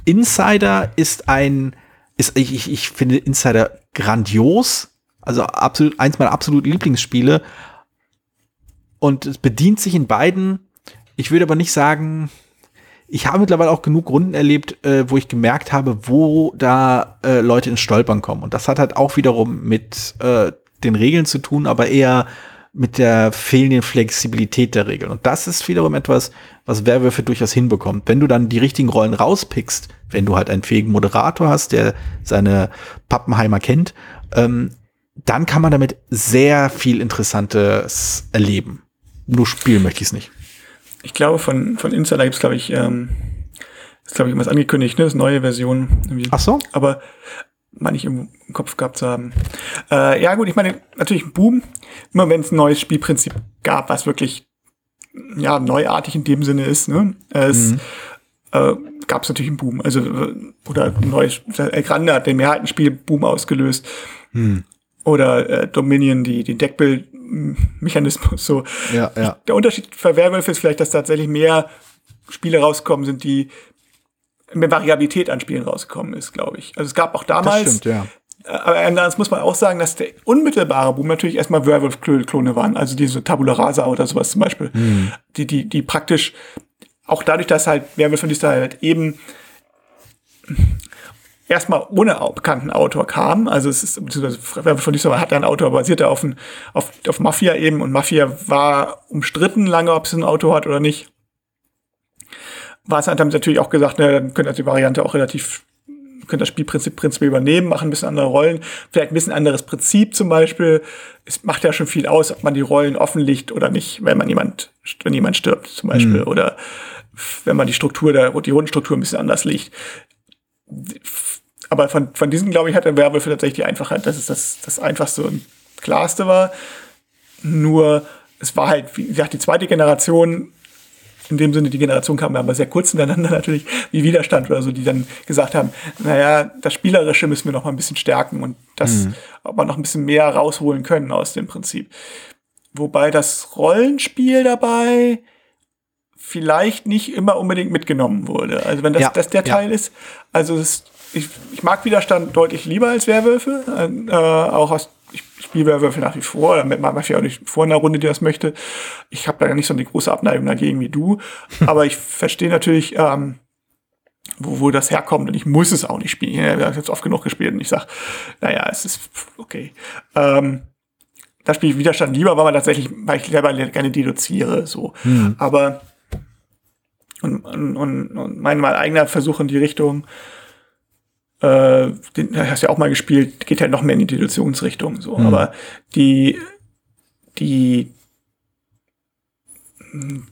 Insider ist ein, ist, ich, ich, ich finde Insider grandios. Also absolut, eins meiner absoluten Lieblingsspiele. Und es bedient sich in beiden. Ich würde aber nicht sagen, ich habe mittlerweile auch genug Runden erlebt, äh, wo ich gemerkt habe, wo da äh, Leute ins Stolpern kommen. Und das hat halt auch wiederum mit äh, den Regeln zu tun, aber eher mit der fehlenden Flexibilität der Regeln. Und das ist wiederum etwas, was Werwölfe durchaus hinbekommt. Wenn du dann die richtigen Rollen rauspickst, wenn du halt einen fähigen Moderator hast, der seine Pappenheimer kennt, ähm, dann kann man damit sehr viel Interessantes erleben. Nur spielen möchte ich es nicht. Ich glaube, von, von Insider gibt es, glaube ich, ähm, ist, glaube ich, irgendwas angekündigt, ne? Das neue Version. Irgendwie. Ach so? Aber meine ich im Kopf gehabt zu haben. Äh, ja, gut, ich meine, natürlich ein Boom. Immer wenn es ein neues Spielprinzip gab, was wirklich ja, neuartig in dem Sinne ist, ne? Es äh, gab es natürlich einen Boom. Also, äh, oder ein neues, El Grande hat den Mehrheitenspiel-Boom ausgelöst. Oder äh, Dominion, die, die Deckbildmechanismus, so. Ja, ja. Der Unterschied für Werwolf ist vielleicht, dass tatsächlich mehr Spiele rausgekommen sind, die mehr Variabilität an Spielen rausgekommen ist, glaube ich. Also es gab auch damals, Das stimmt, ja. äh, aber andererseits muss man auch sagen, dass der unmittelbare Boom natürlich erstmal Werwolf-Klone waren, also diese Tabula Rasa oder sowas zum Beispiel, die, die, die praktisch auch dadurch, dass halt Werwolf von dieser halt eben erstmal ohne bekannten Autor kam. Also es ist, beziehungsweise von dieser hat einen Autor, basierte auf, ein, auf, auf Mafia eben und Mafia war umstritten lange, ob es einen Autor hat oder nicht. War es haben sie natürlich auch gesagt, ne, dann könnt ihr die Variante auch relativ, könnt das Spielprinzip prinzipiell übernehmen, machen ein bisschen andere Rollen, vielleicht ein bisschen anderes Prinzip zum Beispiel. Es macht ja schon viel aus, ob man die Rollen offenlegt oder nicht, wenn man jemand, wenn jemand stirbt zum Beispiel oder wenn man die Struktur der, die Rundenstruktur ein bisschen anders legt. Aber von, von diesen, glaube ich, hat der Werwolf tatsächlich die Einfachheit, dass es das, das einfachste und klarste war. Nur, es war halt, wie gesagt, die zweite Generation in dem Sinne, die Generation kam aber sehr kurz hintereinander natürlich, wie Widerstand oder so, die dann gesagt haben, naja, das Spielerische müssen wir noch mal ein bisschen stärken und das, mhm. ob man noch ein bisschen mehr rausholen können aus dem Prinzip. Wobei das Rollenspiel dabei vielleicht nicht immer unbedingt mitgenommen wurde. Also wenn das, ja, das der Teil ja. ist, also es, ich, ich mag Widerstand deutlich lieber als Werwölfe, äh, auch aus ich spiele Werwölfe nach wie vor, damit man auch nicht vor einer Runde, die das möchte. Ich habe da nicht so eine große Abneigung dagegen wie du, aber ich verstehe natürlich, ähm, wo, wo das herkommt und ich muss es auch nicht spielen. Ich habe jetzt oft genug gespielt und ich sage, naja, es ist okay. Ähm, da spiele ich Widerstand lieber, weil man tatsächlich, weil ich selber gerne deduziere, so. Hm. Aber und, und, und, und mein, mein eigener Versuch in die Richtung, äh, den hast du ja auch mal gespielt, geht halt noch mehr in die Deduktionsrichtung, so. Mhm. Aber die, die,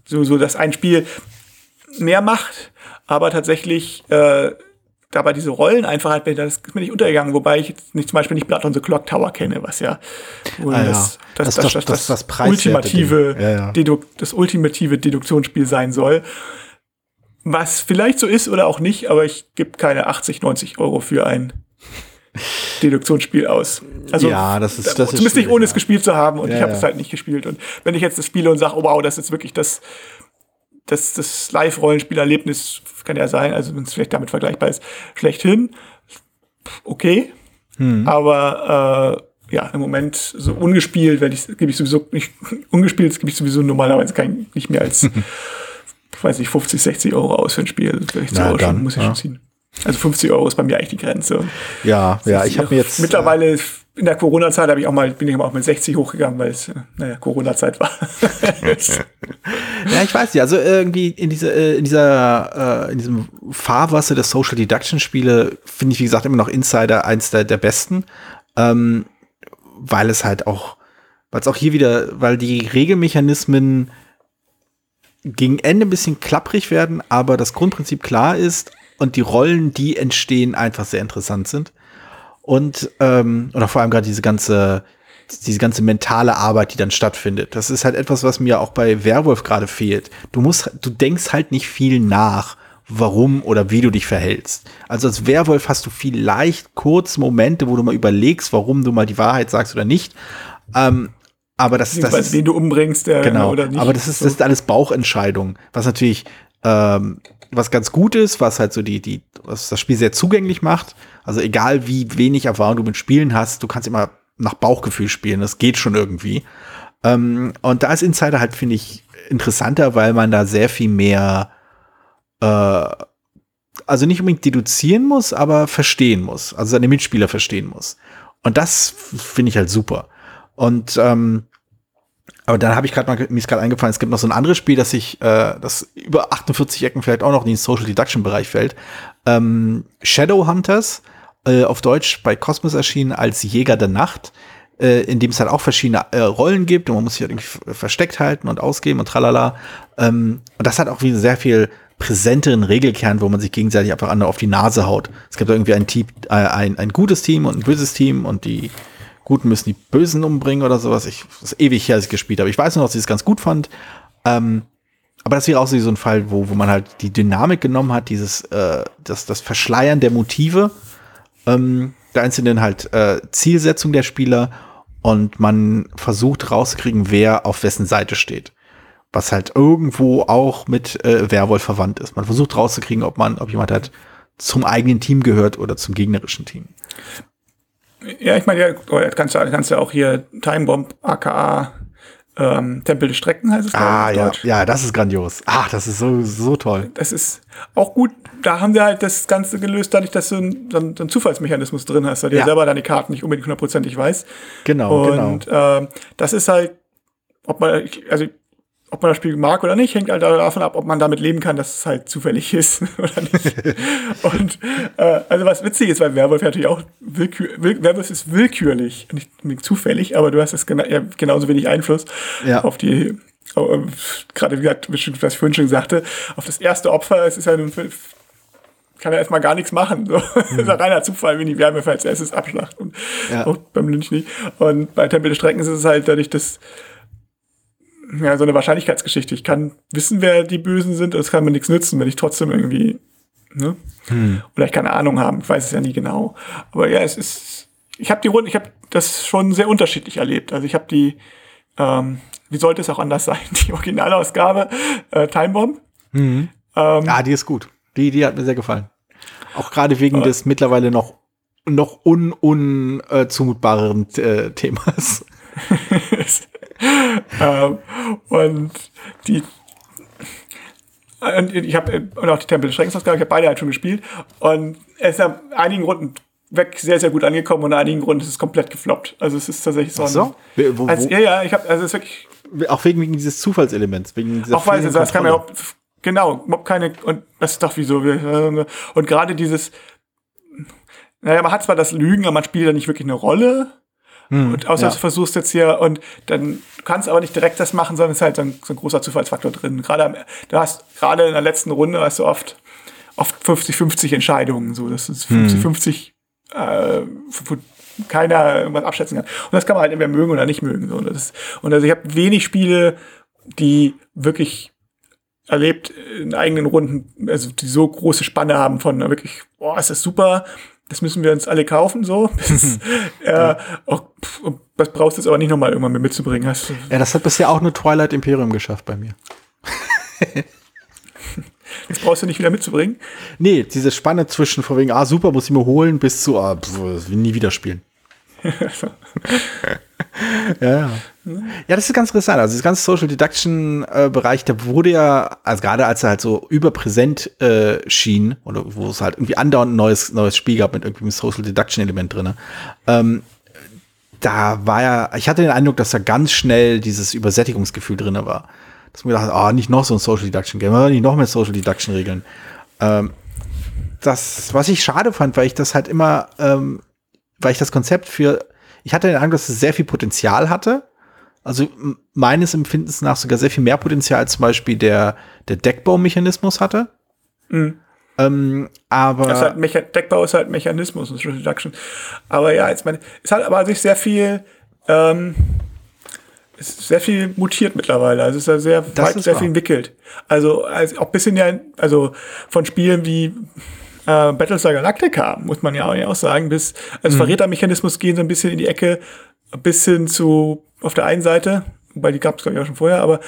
so, so, dass ein Spiel mehr macht, aber tatsächlich, äh, dabei diese Rollen einfach halt, das ist mir nicht untergegangen, wobei ich jetzt nicht, zum Beispiel nicht Blood on the Clock Tower kenne, was ja ah, das, ja. Das, das, das, das, das, das, ultimative, ja, ja. Das ultimative Deduktionsspiel sein soll. Was vielleicht so ist oder auch nicht, aber ich gebe keine 80, 90 Euro für ein Deduktionsspiel aus. Also ja, das ist, das zumindest ist nicht ohne es gespielt zu haben und ja, ich habe es halt nicht gespielt. Und wenn ich jetzt das spiele und sage, oh wow, das ist wirklich das, das, das Live-Rollenspielerlebnis, kann ja sein, also wenn es vielleicht damit vergleichbar ist, schlechthin, okay. Hm. Aber äh, ja, im Moment so ungespielt, wenn ich gebe ich sowieso nicht ungespielt, gebe ich sowieso normalerweise kein, nicht mehr als weiß nicht, 50, 60 Euro aus für ein Spiel. Ich Na, dann, schon, muss ich ja. schon ziehen. Also 50 Euro ist bei mir eigentlich die Grenze. Ja, ja, ich habe mir jetzt. Mittlerweile in der Corona-Zeit habe ich auch mal, bin ich auch mit 60 hochgegangen, weil es, naja, Corona-Zeit war. ja, ich weiß nicht. Also irgendwie in dieser, äh, in dieser, äh, in diesem Fahrwasser der Social Deduction Spiele finde ich, wie gesagt, immer noch Insider eins der, der besten. Ähm, weil es halt auch, weil es auch hier wieder, weil die Regelmechanismen gegen Ende ein bisschen klapprig werden, aber das Grundprinzip klar ist und die Rollen, die entstehen, einfach sehr interessant sind. Und ähm, oder vor allem gerade diese ganze diese ganze mentale Arbeit, die dann stattfindet. Das ist halt etwas, was mir auch bei Werwolf gerade fehlt. Du musst, du denkst halt nicht viel nach, warum oder wie du dich verhältst. Also als Werwolf hast du vielleicht kurz Momente, wo du mal überlegst, warum du mal die Wahrheit sagst oder nicht. Ähm, aber das, das ist, wen du umbringst, der genau. Oder nicht. Aber das ist, das ist alles Bauchentscheidung, was natürlich ähm, was ganz gut ist, was halt so die die was das Spiel sehr zugänglich macht. Also egal wie wenig Erfahrung du mit Spielen hast, du kannst immer nach Bauchgefühl spielen. Das geht schon irgendwie. Ähm, und da ist Insider halt finde ich interessanter, weil man da sehr viel mehr äh, also nicht unbedingt deduzieren muss, aber verstehen muss, also seine Mitspieler verstehen muss. Und das finde ich halt super. Und ähm, aber dann habe ich gerade mal, mir ist gerade eingefallen, es gibt noch so ein anderes Spiel, das sich, äh, das über 48 Ecken vielleicht auch noch in den Social Deduction Bereich fällt. Ähm, Shadow Hunters, äh, auf Deutsch bei Cosmos erschienen als Jäger der Nacht, äh, in dem es halt auch verschiedene äh, Rollen gibt und man muss sich halt irgendwie versteckt halten und ausgeben und tralala. Ähm, und das hat auch wieder sehr viel präsenteren Regelkern, wo man sich gegenseitig einfach andere auf die Nase haut. Es gibt irgendwie ein Team, äh, ein, ein gutes Team und ein böses Team und die Guten müssen die Bösen umbringen oder sowas. Ich, das ist ewig her, als ich gespielt habe. Ich weiß nur, dass ich es ganz gut fand. Ähm, aber das wäre auch so ein Fall, wo, wo man halt die Dynamik genommen hat, dieses, äh, das, das Verschleiern der Motive, ähm, der einzelnen halt äh, Zielsetzung der Spieler und man versucht rauszukriegen, wer auf wessen Seite steht. Was halt irgendwo auch mit äh, Werwolf verwandt ist. Man versucht rauszukriegen, ob man, ob jemand halt zum eigenen Team gehört oder zum gegnerischen Team. Ja, ich meine, ja, kannst du kannst ja auch hier Time Bomb, aka ähm, Tempel des Strecken heißt es. Ah, ja, ja, das ist grandios. Ach, das ist so, so toll. Das ist auch gut. Da haben wir halt das Ganze gelöst, dadurch, dass du einen, so einen Zufallsmechanismus drin hast, weil du ja. selber deine Karten nicht unbedingt hundertprozentig weißt. Genau, Und genau. Ähm, das ist halt, ob man, also ob man das Spiel mag oder nicht, hängt halt davon ab, ob man damit leben kann, dass es halt zufällig ist oder nicht. und äh, also was witzig ist, weil Werwolf natürlich auch willkür, will, Werwolf ist willkürlich, nicht zufällig, aber du hast es gena ja, genauso wenig Einfluss ja. auf die äh, gerade wie gesagt, was ich vorhin schon sagte, auf das erste Opfer, es ist ja nun kann er erstmal gar nichts machen. So. Mhm. Das ist ein reiner Zufall, wenn die Wärme als erstes abschlacht und ja. auch beim Lynch nicht. Und bei Tempel des Strecken ist es halt dadurch, dass ja, so eine Wahrscheinlichkeitsgeschichte. Ich kann wissen, wer die Bösen sind, und es kann mir nichts nützen, wenn ich trotzdem irgendwie, ne? Hm. Oder ich keine Ahnung haben, ich weiß es ja nie genau. Aber ja, es ist, ich habe die Runde, ich habe das schon sehr unterschiedlich erlebt. Also ich habe die, ähm, wie sollte es auch anders sein, die Originalausgabe äh, Time Bomb. Mhm. Ähm, ja, die ist gut. Die, die hat mir sehr gefallen. Auch gerade wegen des mittlerweile noch noch unzumutbareren un, äh, Themas. ähm, und die und ich habe auch die Tempel des Schreckens ausgabe, ich habe beide halt schon gespielt und es ist an einigen Runden weg sehr, sehr gut angekommen und an einigen Runden ist es komplett gefloppt. Also es ist tatsächlich so. Ach so? Ein, wo, wo? Als, ja, ja, ich habe, also es ist wirklich. Auch wegen, wegen dieses Zufallselements, wegen dieser Auch weil es, das kann ja genau, überhaupt keine, und das ist doch wieso, und gerade dieses, naja, man hat zwar das Lügen, aber man spielt da nicht wirklich eine Rolle. Hm, und außer ja. du versuchst jetzt hier und dann du kannst aber nicht direkt das machen, sondern es ist halt so ein, so ein großer Zufallsfaktor drin. Gerade du hast gerade in der letzten Runde hast du oft oft 50-50 Entscheidungen, so das ist 50-50 hm. äh, keiner irgendwas abschätzen kann. Und das kann man halt entweder mögen oder nicht mögen. So. Und, das, und also ich habe wenig Spiele, die wirklich erlebt in eigenen Runden, also die so große Spanne haben von wirklich, boah, ist das super, das müssen wir uns alle kaufen, so. Bis, äh, oh, pff, das brauchst du jetzt aber nicht nochmal irgendwann mit mitzubringen. Hast ja, das hat bisher auch nur Twilight Imperium geschafft bei mir. Jetzt brauchst du nicht wieder mitzubringen? Nee, diese Spanne zwischen vor wegen, ah, super, muss ich mir holen, bis zu, ah, pff, nie wieder spielen. ja, ja. Ja, das ist ganz interessant. Also das ganze Social Deduction äh, Bereich, der wurde ja, also gerade als er halt so überpräsent äh, schien oder wo es halt irgendwie andauernd ein neues neues Spiel gab mit irgendwie einem Social Deduction Element drin, ähm, da war ja, ich hatte den Eindruck, dass da ganz schnell dieses Übersättigungsgefühl drin war. Dass man gedacht, ah, oh, nicht noch so ein Social Deduction Game, nicht noch mehr Social Deduction Regeln. Ähm, das, was ich schade fand, weil ich das halt immer, ähm, weil ich das Konzept für, ich hatte den Eindruck, dass es sehr viel Potenzial hatte also meines Empfindens nach sogar sehr viel mehr Potenzial als zum Beispiel der, der Deckbaumechanismus hatte. Mhm. Ähm, aber das ist halt Deckbau ist halt Mechanismus und Reduction. Aber ja, jetzt meine, es hat aber sich sehr viel, ähm, ist sehr viel mutiert mittlerweile. Also es ist ja sehr das weit, sehr wahr. viel entwickelt. Also, also auch bisschen ja, also von Spielen wie äh, Battlestar Galactica, muss man ja auch, sagen, bis, also mhm. Verrätermechanismus gehen so ein bisschen in die Ecke, bis hin zu auf der einen Seite, weil die gab es glaube ich auch schon vorher, aber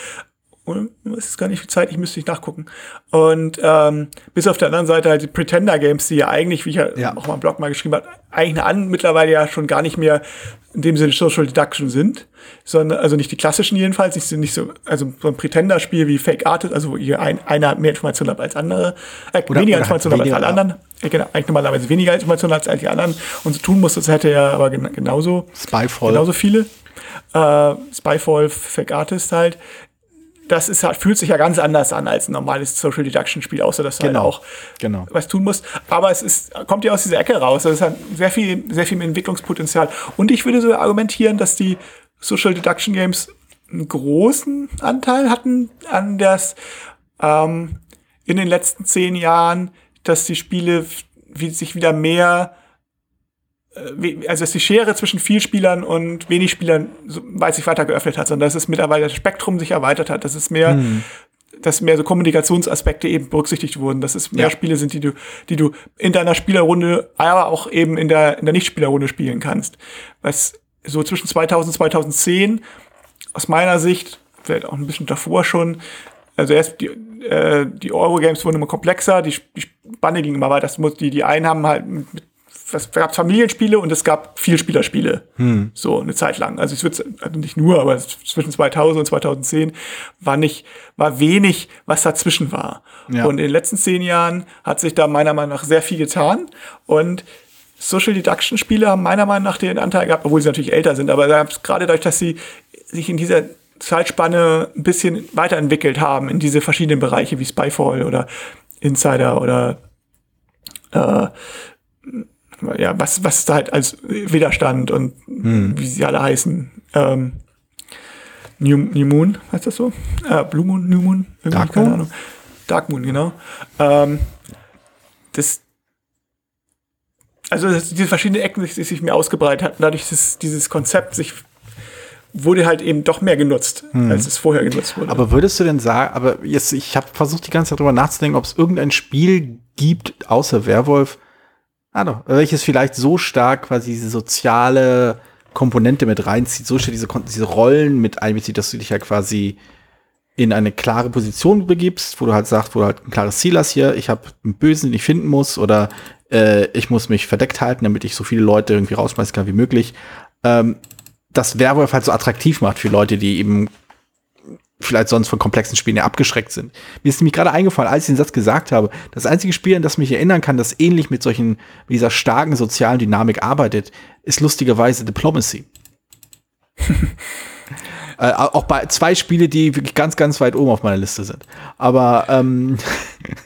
es ist gar nicht viel Zeit, ich müsste nicht nachgucken. Und ähm, bis auf der anderen Seite halt die Pretender Games, die ja eigentlich, wie ich ja, ja. auch mal im Blog mal geschrieben habe, eigentlich an mittlerweile ja schon gar nicht mehr in dem Sinne Social Deduction sind, sondern also nicht die klassischen jedenfalls, nicht, nicht so also so ein Pretender-Spiel wie Fake Artist, also wo ihr ein, einer mehr Informationen hat als andere, äh, oder, weniger Informationen hat als alle anderen, ja. genau, eigentlich normalerweise weniger Informationen hat als die anderen und so tun muss, das hätte ja aber genauso Spyfall. genauso viele äh, Spyfall, Fake Artist halt, das ist halt, fühlt sich ja ganz anders an als ein normales Social Deduction Spiel, außer dass du halt genau. halt auch genau. was tun musst. Aber es ist, kommt ja aus dieser Ecke raus. Das ist halt sehr viel, sehr viel Entwicklungspotenzial. Und ich würde so argumentieren, dass die Social Deduction Games einen großen Anteil hatten an das, ähm, in den letzten zehn Jahren, dass die Spiele wie, sich wieder mehr also dass die Schere zwischen Vielspielern und wenig Spielern weit sich weiter geöffnet hat, sondern dass es mittlerweile das Spektrum sich erweitert hat, dass es mehr, hm. dass mehr so Kommunikationsaspekte eben berücksichtigt wurden, dass es mehr ja. Spiele sind, die du, die du in deiner Spielerrunde, aber auch eben in der, in der Nichtspielerrunde spielen kannst. Was so zwischen 2000 und 2010 aus meiner Sicht, vielleicht auch ein bisschen davor schon, also erst die, äh, die Eurogames wurden immer komplexer, die, die Spanne ging immer weiter. Die, die einen haben halt mit es gab Familienspiele und es gab Vielspielerspiele. Hm. So eine Zeit lang. Also es wird also nicht nur, aber zwischen 2000 und 2010 war nicht, war wenig, was dazwischen war. Ja. Und in den letzten zehn Jahren hat sich da meiner Meinung nach sehr viel getan und Social Deduction Spiele haben meiner Meinung nach den Anteil gehabt, obwohl sie natürlich älter sind, aber gerade dadurch, dass sie sich in dieser Zeitspanne ein bisschen weiterentwickelt haben in diese verschiedenen Bereiche wie Spyfall oder Insider oder äh, ja, was, was da halt als Widerstand und hm. wie sie alle heißen. Ähm, New, New Moon, heißt das so? Äh, Blue Moon, New Moon? Dark Moon? Ahnung. Dark Moon, genau. Ähm, das, also das, diese verschiedenen Ecken sich, sich mir ausgebreitet hatten, dadurch dass dieses Konzept sich wurde halt eben doch mehr genutzt, als es vorher genutzt wurde. Aber würdest du denn sagen, aber jetzt, ich habe versucht die ganze Zeit drüber nachzudenken, ob es irgendein Spiel gibt, außer Werwolf, ah, doch, welches vielleicht so stark quasi diese soziale Komponente mit reinzieht, so stark diese, diese Rollen mit einbezieht, dass du dich ja quasi in eine klare Position begibst, wo du halt sagst, wo du halt ein klares Ziel hast hier, ich habe einen Bösen, den ich finden muss, oder äh, ich muss mich verdeckt halten, damit ich so viele Leute irgendwie rausschmeißen kann wie möglich. Ähm, das Werwolf halt so attraktiv macht für Leute, die eben vielleicht sonst von komplexen Spielen ja abgeschreckt sind. Mir ist nämlich gerade eingefallen, als ich den Satz gesagt habe, das einzige Spiel, an das mich erinnern kann, das ähnlich mit solchen, mit dieser starken sozialen Dynamik arbeitet, ist lustigerweise Diplomacy. äh, auch bei zwei Spiele, die wirklich ganz, ganz weit oben auf meiner Liste sind. Aber, ähm,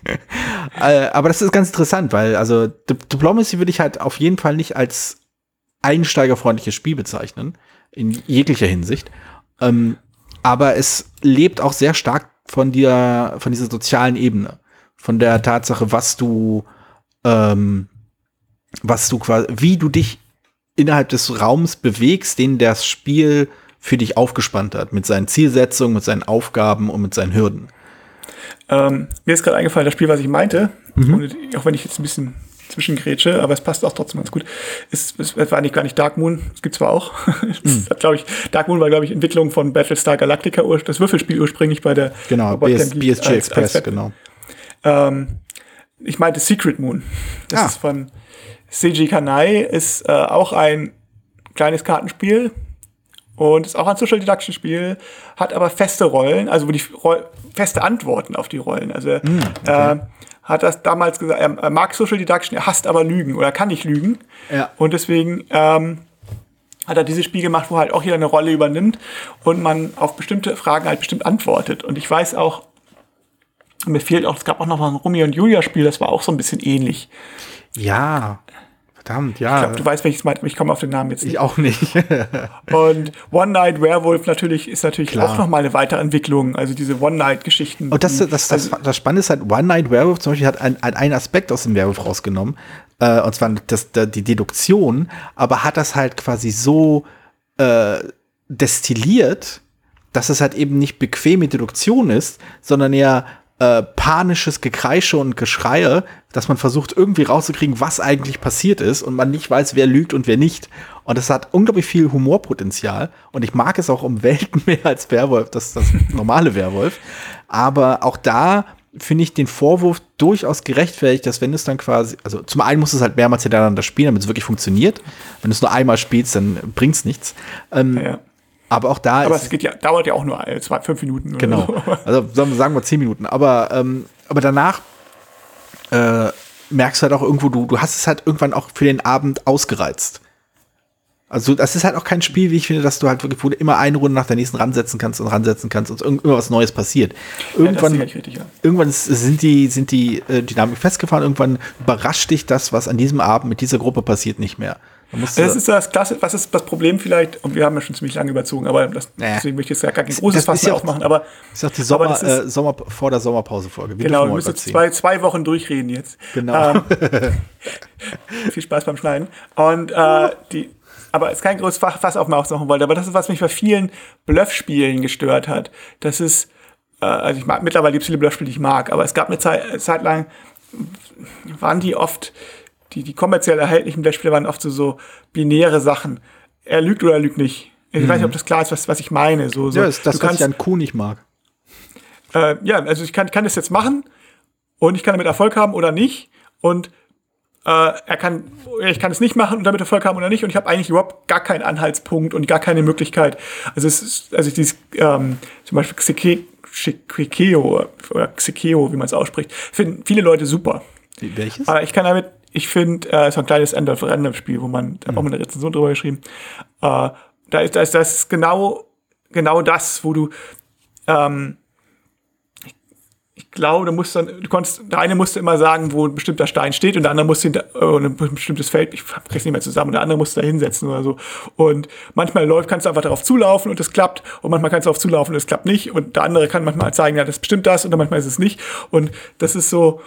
äh, aber das ist ganz interessant, weil also Dip Diplomacy würde ich halt auf jeden Fall nicht als einsteigerfreundliches Spiel bezeichnen, in jeglicher Hinsicht. Ähm, aber es lebt auch sehr stark von der, von dieser sozialen Ebene. Von der Tatsache, was du, ähm, was du quasi, wie du dich innerhalb des Raums bewegst, den das Spiel für dich aufgespannt hat, mit seinen Zielsetzungen, mit seinen Aufgaben und mit seinen Hürden. Ähm, mir ist gerade eingefallen, das Spiel, was ich meinte, Mhm. und auch wenn ich jetzt ein bisschen zwischengrätsche, aber es passt auch trotzdem ganz gut, ist, es war eigentlich gar nicht Dark Moon, es gibt zwar auch, Mhm. hat, glaube ich, Dark Moon war, glaube ich, Entwicklung von Battlestar Galactica, das Würfelspiel ursprünglich bei der Genau, BS, BSG als- Express, als- genau. Ähm, ich meinte Secret Moon. Das Ah. ist von Seiji Kanai, ist äh, auch ein kleines Kartenspiel und ist auch ein Social Deduction Spiel, hat aber feste Rollen, also wo die Roll feste Antworten auf die Rollen. Also äh, hat das damals gesagt, er, mag Social Deduction, er hasst aber Lügen oder kann nicht lügen. Ja. Und deswegen ähm, hat er dieses Spiel gemacht, wo halt auch jeder eine Rolle übernimmt und man auf bestimmte Fragen halt bestimmt antwortet. Und ich weiß auch, mir fehlt auch, es gab auch noch mal ein Romeo und Julia Spiel, das war auch so ein bisschen ähnlich. Ja, verdammt, ja. Ich glaube, du weißt, welches meint, aber ich komme auf den Namen jetzt nicht. ich auch nicht. Und One Night Werewolf natürlich ist natürlich Klar. auch noch mal eine Weiterentwicklung, also diese One Night Geschichten. Und das, das, das, Also, das Spannende ist halt, One Night Werewolf zum Beispiel hat ein- ein- einen Aspekt aus dem Werewolf rausgenommen, äh, und zwar das, da- die Deduktion, aber hat das halt quasi so äh, destilliert, dass es halt eben nicht bequeme Deduktion ist, sondern eher äh, panisches Gekreische und Geschreie, dass man versucht irgendwie rauszukriegen, was eigentlich passiert ist und man nicht weiß, wer lügt und wer nicht. Und das hat unglaublich viel Humorpotenzial und ich mag es auch um Welten mehr als Werwolf, das das normale Werwolf. Aber auch da finde ich den Vorwurf durchaus gerechtfertigt, dass wenn es dann quasi, also zum einen muss es halt mehrmals hintereinander spielen, damit es wirklich funktioniert. Wenn du es nur einmal spielst, dann bringt's nichts. Ähm, ja. Aber auch da Aber es geht ja, dauert ja auch nur zwei, fünf Minuten. Genau. So. Also sagen wir- zehn Minuten. Aber, ähm, aber danach äh, merkst du halt auch irgendwo, du, du hast es halt irgendwann auch für den Abend ausgereizt. Also das ist halt auch kein Spiel, wie ich finde, dass du halt wirklich wo du immer eine Runde nach der nächsten ransetzen kannst und ransetzen kannst und irgend- irgendwas Neues passiert. Ja, das Irgendwann, ich richtig, ja. irgendwann sind die, sind die äh, Dynamik festgefahren, irgendwann überrascht dich das, was an diesem Abend mit dieser Gruppe passiert, nicht mehr. Du- Das ist das Klasse, was ist das Problem vielleicht, und wir haben ja schon ziemlich lange überzogen, aber das, Naja. deswegen möchte ich jetzt gar kein großes Fass ja aufmachen, aber ist auch die Sommer, ist- äh, Sommer vor der Sommerpause-Folge. Genau, wir müssen jetzt zwei, zwei Wochen durchreden jetzt. Genau. Ähm, viel Spaß beim Schneiden. Und äh, die, aber es ist kein großes Fass aufmachen wollte, aber das ist, was mich bei vielen Bluffspielen gestört hat. Das ist, äh, also ich mag, mittlerweile gibt es viele Bluffspiele, die ich mag, aber es gab eine Zeit, Zeit lang, waren die oft, die, die kommerziell erhältlichen Bluffspiele waren oft so, so binäre Sachen. Er lügt oder er lügt nicht. Ich weiß nicht, ob das klar ist, was, was ich meine. So, so. Ja, ist das, du was kannst, ich an Kuh nicht mag. äh, ja, also ich kann, kann das jetzt machen und ich kann damit Erfolg haben oder nicht. Und äh, er kann, ich kann es nicht machen und damit Erfolg haben oder nicht. Und ich habe eigentlich überhaupt gar keinen Anhaltspunkt und gar keine Möglichkeit. Also es ist, also dieses ähm, zum Beispiel Xike, Xikeo oder Xikeo, wie man es ausspricht, finden viele Leute super. Welches? Aber ich kann damit, ich finde, äh, so ein kleines End of Random Spiel, wo man, da hat auch mal eine Rezension drüber geschrieben. Äh, da ist, da ist das ist genau, genau das, wo du, ähm, ich, ich glaube, du musst dann, du konntest, der eine musste immer sagen, wo ein bestimmter Stein steht und der andere musste hinter, äh, ein bestimmtes Feld, ich krieg's nicht mehr zusammen, und der andere musste da hinsetzen oder so. Und manchmal läuft, kannst du einfach darauf zulaufen und es klappt und manchmal kannst du darauf zulaufen und es klappt nicht und der andere kann manchmal zeigen, ja, das ist bestimmt das und dann manchmal ist es nicht. Und das ist so,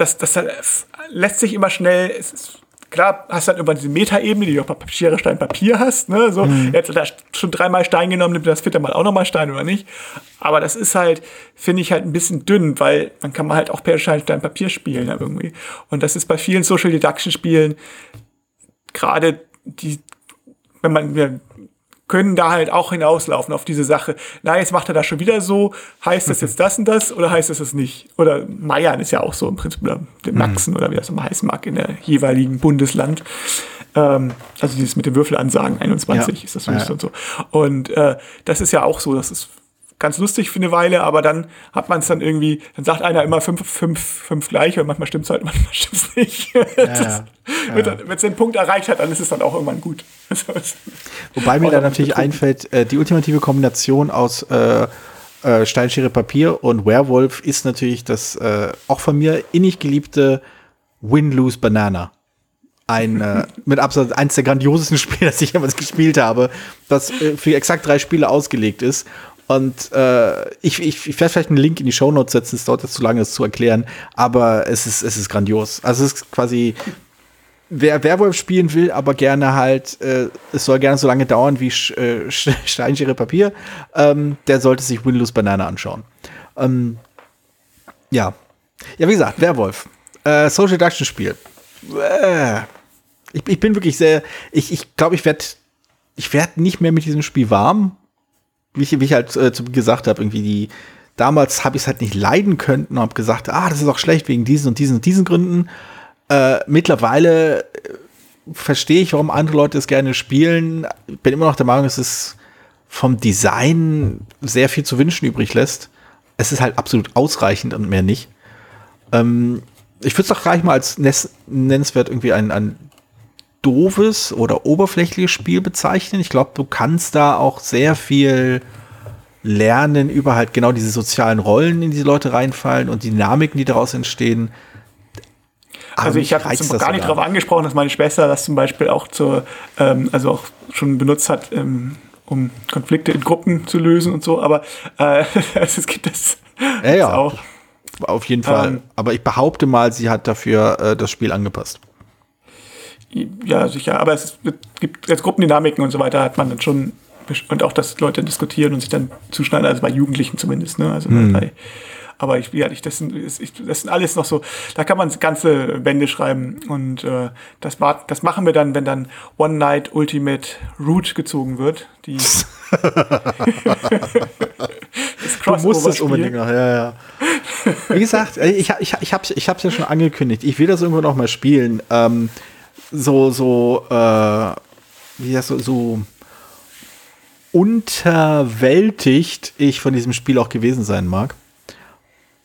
das, das lässt sich immer schnell, es ist, klar, hast dann irgendwann diese Metaebene, die du auch Schere, Stein, Papier hast. Ne? So, mhm. Jetzt hat er schon dreimal Stein genommen, nimmt das vierte Mal auch nochmal Stein oder nicht. Aber das ist halt, finde ich halt ein bisschen dünn, weil dann kann man halt auch per Stein, Stein, Papier spielen ja, irgendwie. Und das ist bei vielen Social Deduction Spielen gerade die, wenn man, können da halt auch hinauslaufen auf diese Sache. Na, jetzt macht er das schon wieder so. Heißt das jetzt das und das oder heißt das das nicht? Oder Meiern ist ja auch so im Prinzip, oder den Maxen mhm. oder wie das immer heißen mag in der jeweiligen Bundesland. Ähm, also dieses mit den Würfelansagen 21 ja. ist das so ja. und so. Und äh, das ist ja auch so, das ist ganz lustig für eine Weile, aber dann hat man es dann irgendwie, dann sagt einer immer fünf, fünf, fünf gleich und manchmal stimmt es halt, manchmal stimmt es nicht. Ja, ja. Wenn es den Punkt erreicht hat, dann ist es dann auch irgendwann gut. Wobei mir da natürlich einfällt, äh, die ultimative Kombination aus äh, äh, Steinschere Papier und Werewolf ist natürlich das äh, auch von mir innig geliebte Win-Lose Banana ein äh, mit Absatz eins der grandiosesten Spiele, das ich jemals gespielt habe, das äh, für exakt drei Spiele ausgelegt ist und äh, ich, ich, ich werde vielleicht einen Link in die Show Notes setzen, es dauert jetzt zu lange, das zu erklären, aber es ist, es ist grandios. Also es ist quasi, wer Werwolf spielen will, aber gerne halt, äh, es soll gerne so lange dauern wie Sch, äh, Steinschere Papier, ähm, der sollte sich Winlose Banana anschauen. Ähm, ja. Ja, wie gesagt, Werwolf. Äh, Social Deduction Spiel. Äh, ich, ich bin wirklich sehr, ich glaube, ich, glaub, ich werde ich werd nicht mehr mit diesem Spiel warm, wie ich, wie ich halt äh, gesagt habe, irgendwie die, damals habe ich es halt nicht leiden können und habe gesagt, ah, das ist auch schlecht wegen diesen und diesen und diesen Gründen. Äh, mittlerweile äh, verstehe ich, warum andere Leute es gerne spielen. Bin immer noch der Meinung, dass es vom Design sehr viel zu wünschen übrig lässt. Es ist halt absolut ausreichend und mehr nicht. Ähm, ich würde es doch gleich mal als nennenswert irgendwie ein, ein doofes oder oberflächliches Spiel bezeichnen. Ich glaube, du kannst da auch sehr viel lernen über halt genau diese sozialen Rollen, in die Leute reinfallen und Dynamiken, die daraus entstehen. also ich habe jetzt gar nicht darauf angesprochen, dass meine Schwester das zum Beispiel auch zur, ähm, also auch schon benutzt hat, ähm, um Konflikte in Gruppen zu lösen und so, aber äh, es gibt das, ja, ja. auch. Auf jeden Fall. Ähm, aber ich behaupte mal, sie hat dafür äh, das Spiel angepasst. Ja, sicher. Aber es gibt jetzt Gruppendynamiken und so weiter, hat man dann schon. Und auch, dass Leute diskutieren und sich dann zuschneiden, also bei Jugendlichen zumindest. Ne? Also hm. bei, aber ich, ja, ich, das, sind, ich, das sind alles noch so, da kann man ganze Bände schreiben. Und äh, das, war, das machen wir dann, wenn dann One Night Ultimate Root gezogen wird. Die das du musst es unbedingt noch, ja, ja. Wie gesagt, ich, ich, ich habe es ja schon angekündigt. Ich will das irgendwo noch mal spielen. Ähm, so, so, äh, wie das so, so unterwältigt ich von diesem Spiel auch gewesen sein mag.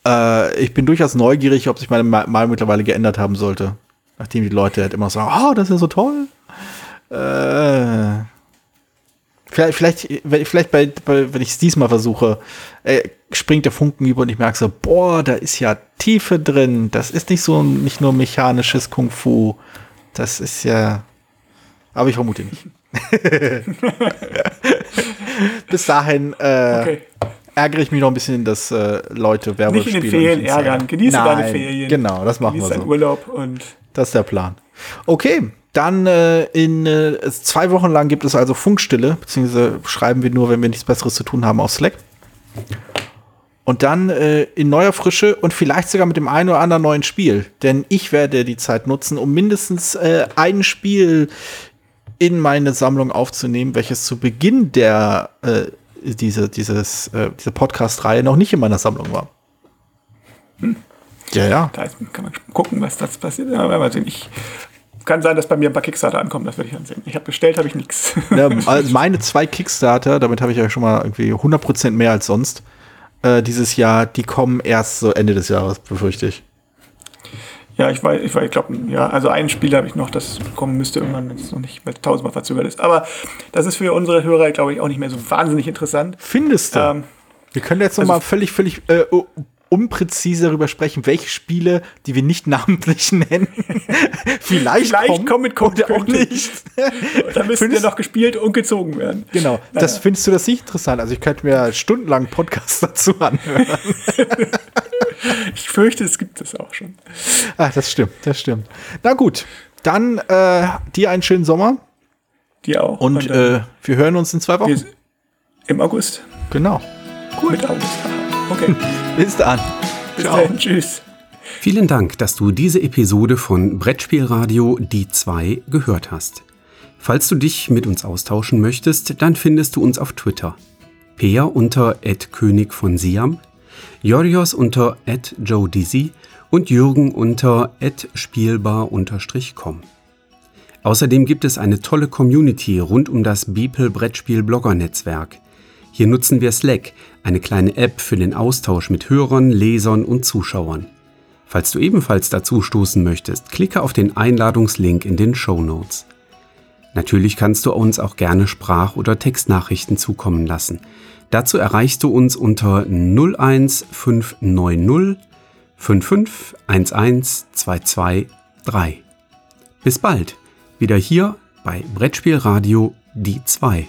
Äh, ich bin durchaus neugierig, ob sich meine Meinung mittlerweile geändert haben sollte. Nachdem die Leute halt immer sagen, oh, das ist ja so toll. Äh, vielleicht, vielleicht, vielleicht bei, bei, wenn ich es diesmal versuche, äh, springt der Funken über und ich merke so, boah, da ist ja Tiefe drin. Das ist nicht so nicht nur mechanisches Kung Fu. Das ist ja. Aber ich vermute nicht. Bis dahin äh, okay. ärgere ich mich noch ein bisschen, dass äh, Leute Werbung Nicht in den Ferien ärgern. Genieße Nein, deine Ferien. Genau, das machen Genieße wir so. Urlaub und das ist der Plan. Okay, dann äh, in äh, zwei Wochen lang gibt es also Funkstille, beziehungsweise schreiben wir nur, wenn wir nichts Besseres zu tun haben, auf Slack. Und dann äh, in neuer Frische und vielleicht sogar mit dem einen oder anderen neuen Spiel. Denn ich werde die Zeit nutzen, um mindestens äh, ein Spiel in meine Sammlung aufzunehmen, welches zu Beginn der äh, diese, dieses, äh, diese Podcast-Reihe noch nicht in meiner Sammlung war. Hm. Ja, ja. Da kann man gucken, was das passiert. Ja, mal sehen. Ich kann sein, dass bei mir ein paar Kickstarter ankommen, das werde ich dann sehen. Ich habe bestellt, habe ich nichts. Ja, also meine zwei Kickstarter, damit habe ich ja schon mal irgendwie 100% mehr als sonst äh, dieses Jahr, die kommen erst so Ende des Jahres, befürchte ich. Ja, ich weiß, ich, ich glaube, ja, also ein Spiel habe ich noch, das kommen müsste irgendwann, wenn es noch nicht tausendmal verzögert ist. Aber das ist für unsere Hörer, glaube ich, auch nicht mehr so wahnsinnig interessant. Findest du? Ähm, Wir können jetzt noch also, mal völlig, völlig äh, unpräzise darüber sprechen, welche Spiele, die wir nicht namentlich nennen, vielleicht, vielleicht kommen, kommen mit oder auch nicht. da müssen wir noch gespielt und gezogen werden. Genau. Naja. Das findest du das nicht interessant? Also ich könnte mir stundenlang Podcasts dazu anhören. ich fürchte, es gibt es auch schon. Ach, das stimmt, das stimmt. Na gut. Dann äh, dir einen schönen Sommer. Dir auch. Und, äh, wir hören uns in zwei Wochen. Im August. Genau. Cool. Mit August. Okay. Bis dann. Bis Ciao. dann. Tschüss. Vielen Dank, dass du diese Episode von Brettspielradio Die 2 gehört hast. Falls du dich mit uns austauschen möchtest, dann findest du uns auf Twitter. Peer unter König von Siam, Jorios unter Joe Dizzy und Jürgen unter spielbar-com. Außerdem gibt es eine tolle Community rund um das Beeple Brettspiel Blogger Netzwerk. Hier nutzen wir Slack, eine kleine App für den Austausch mit Hörern, Lesern und Zuschauern. Falls du ebenfalls dazu stoßen möchtest, klicke auf den Einladungslink in den Show Notes. Natürlich kannst du uns auch gerne Sprach- oder Textnachrichten zukommen lassen. Dazu erreichst du uns unter 01590 5511223. Bis bald, wieder hier bei Brettspielradio die 2.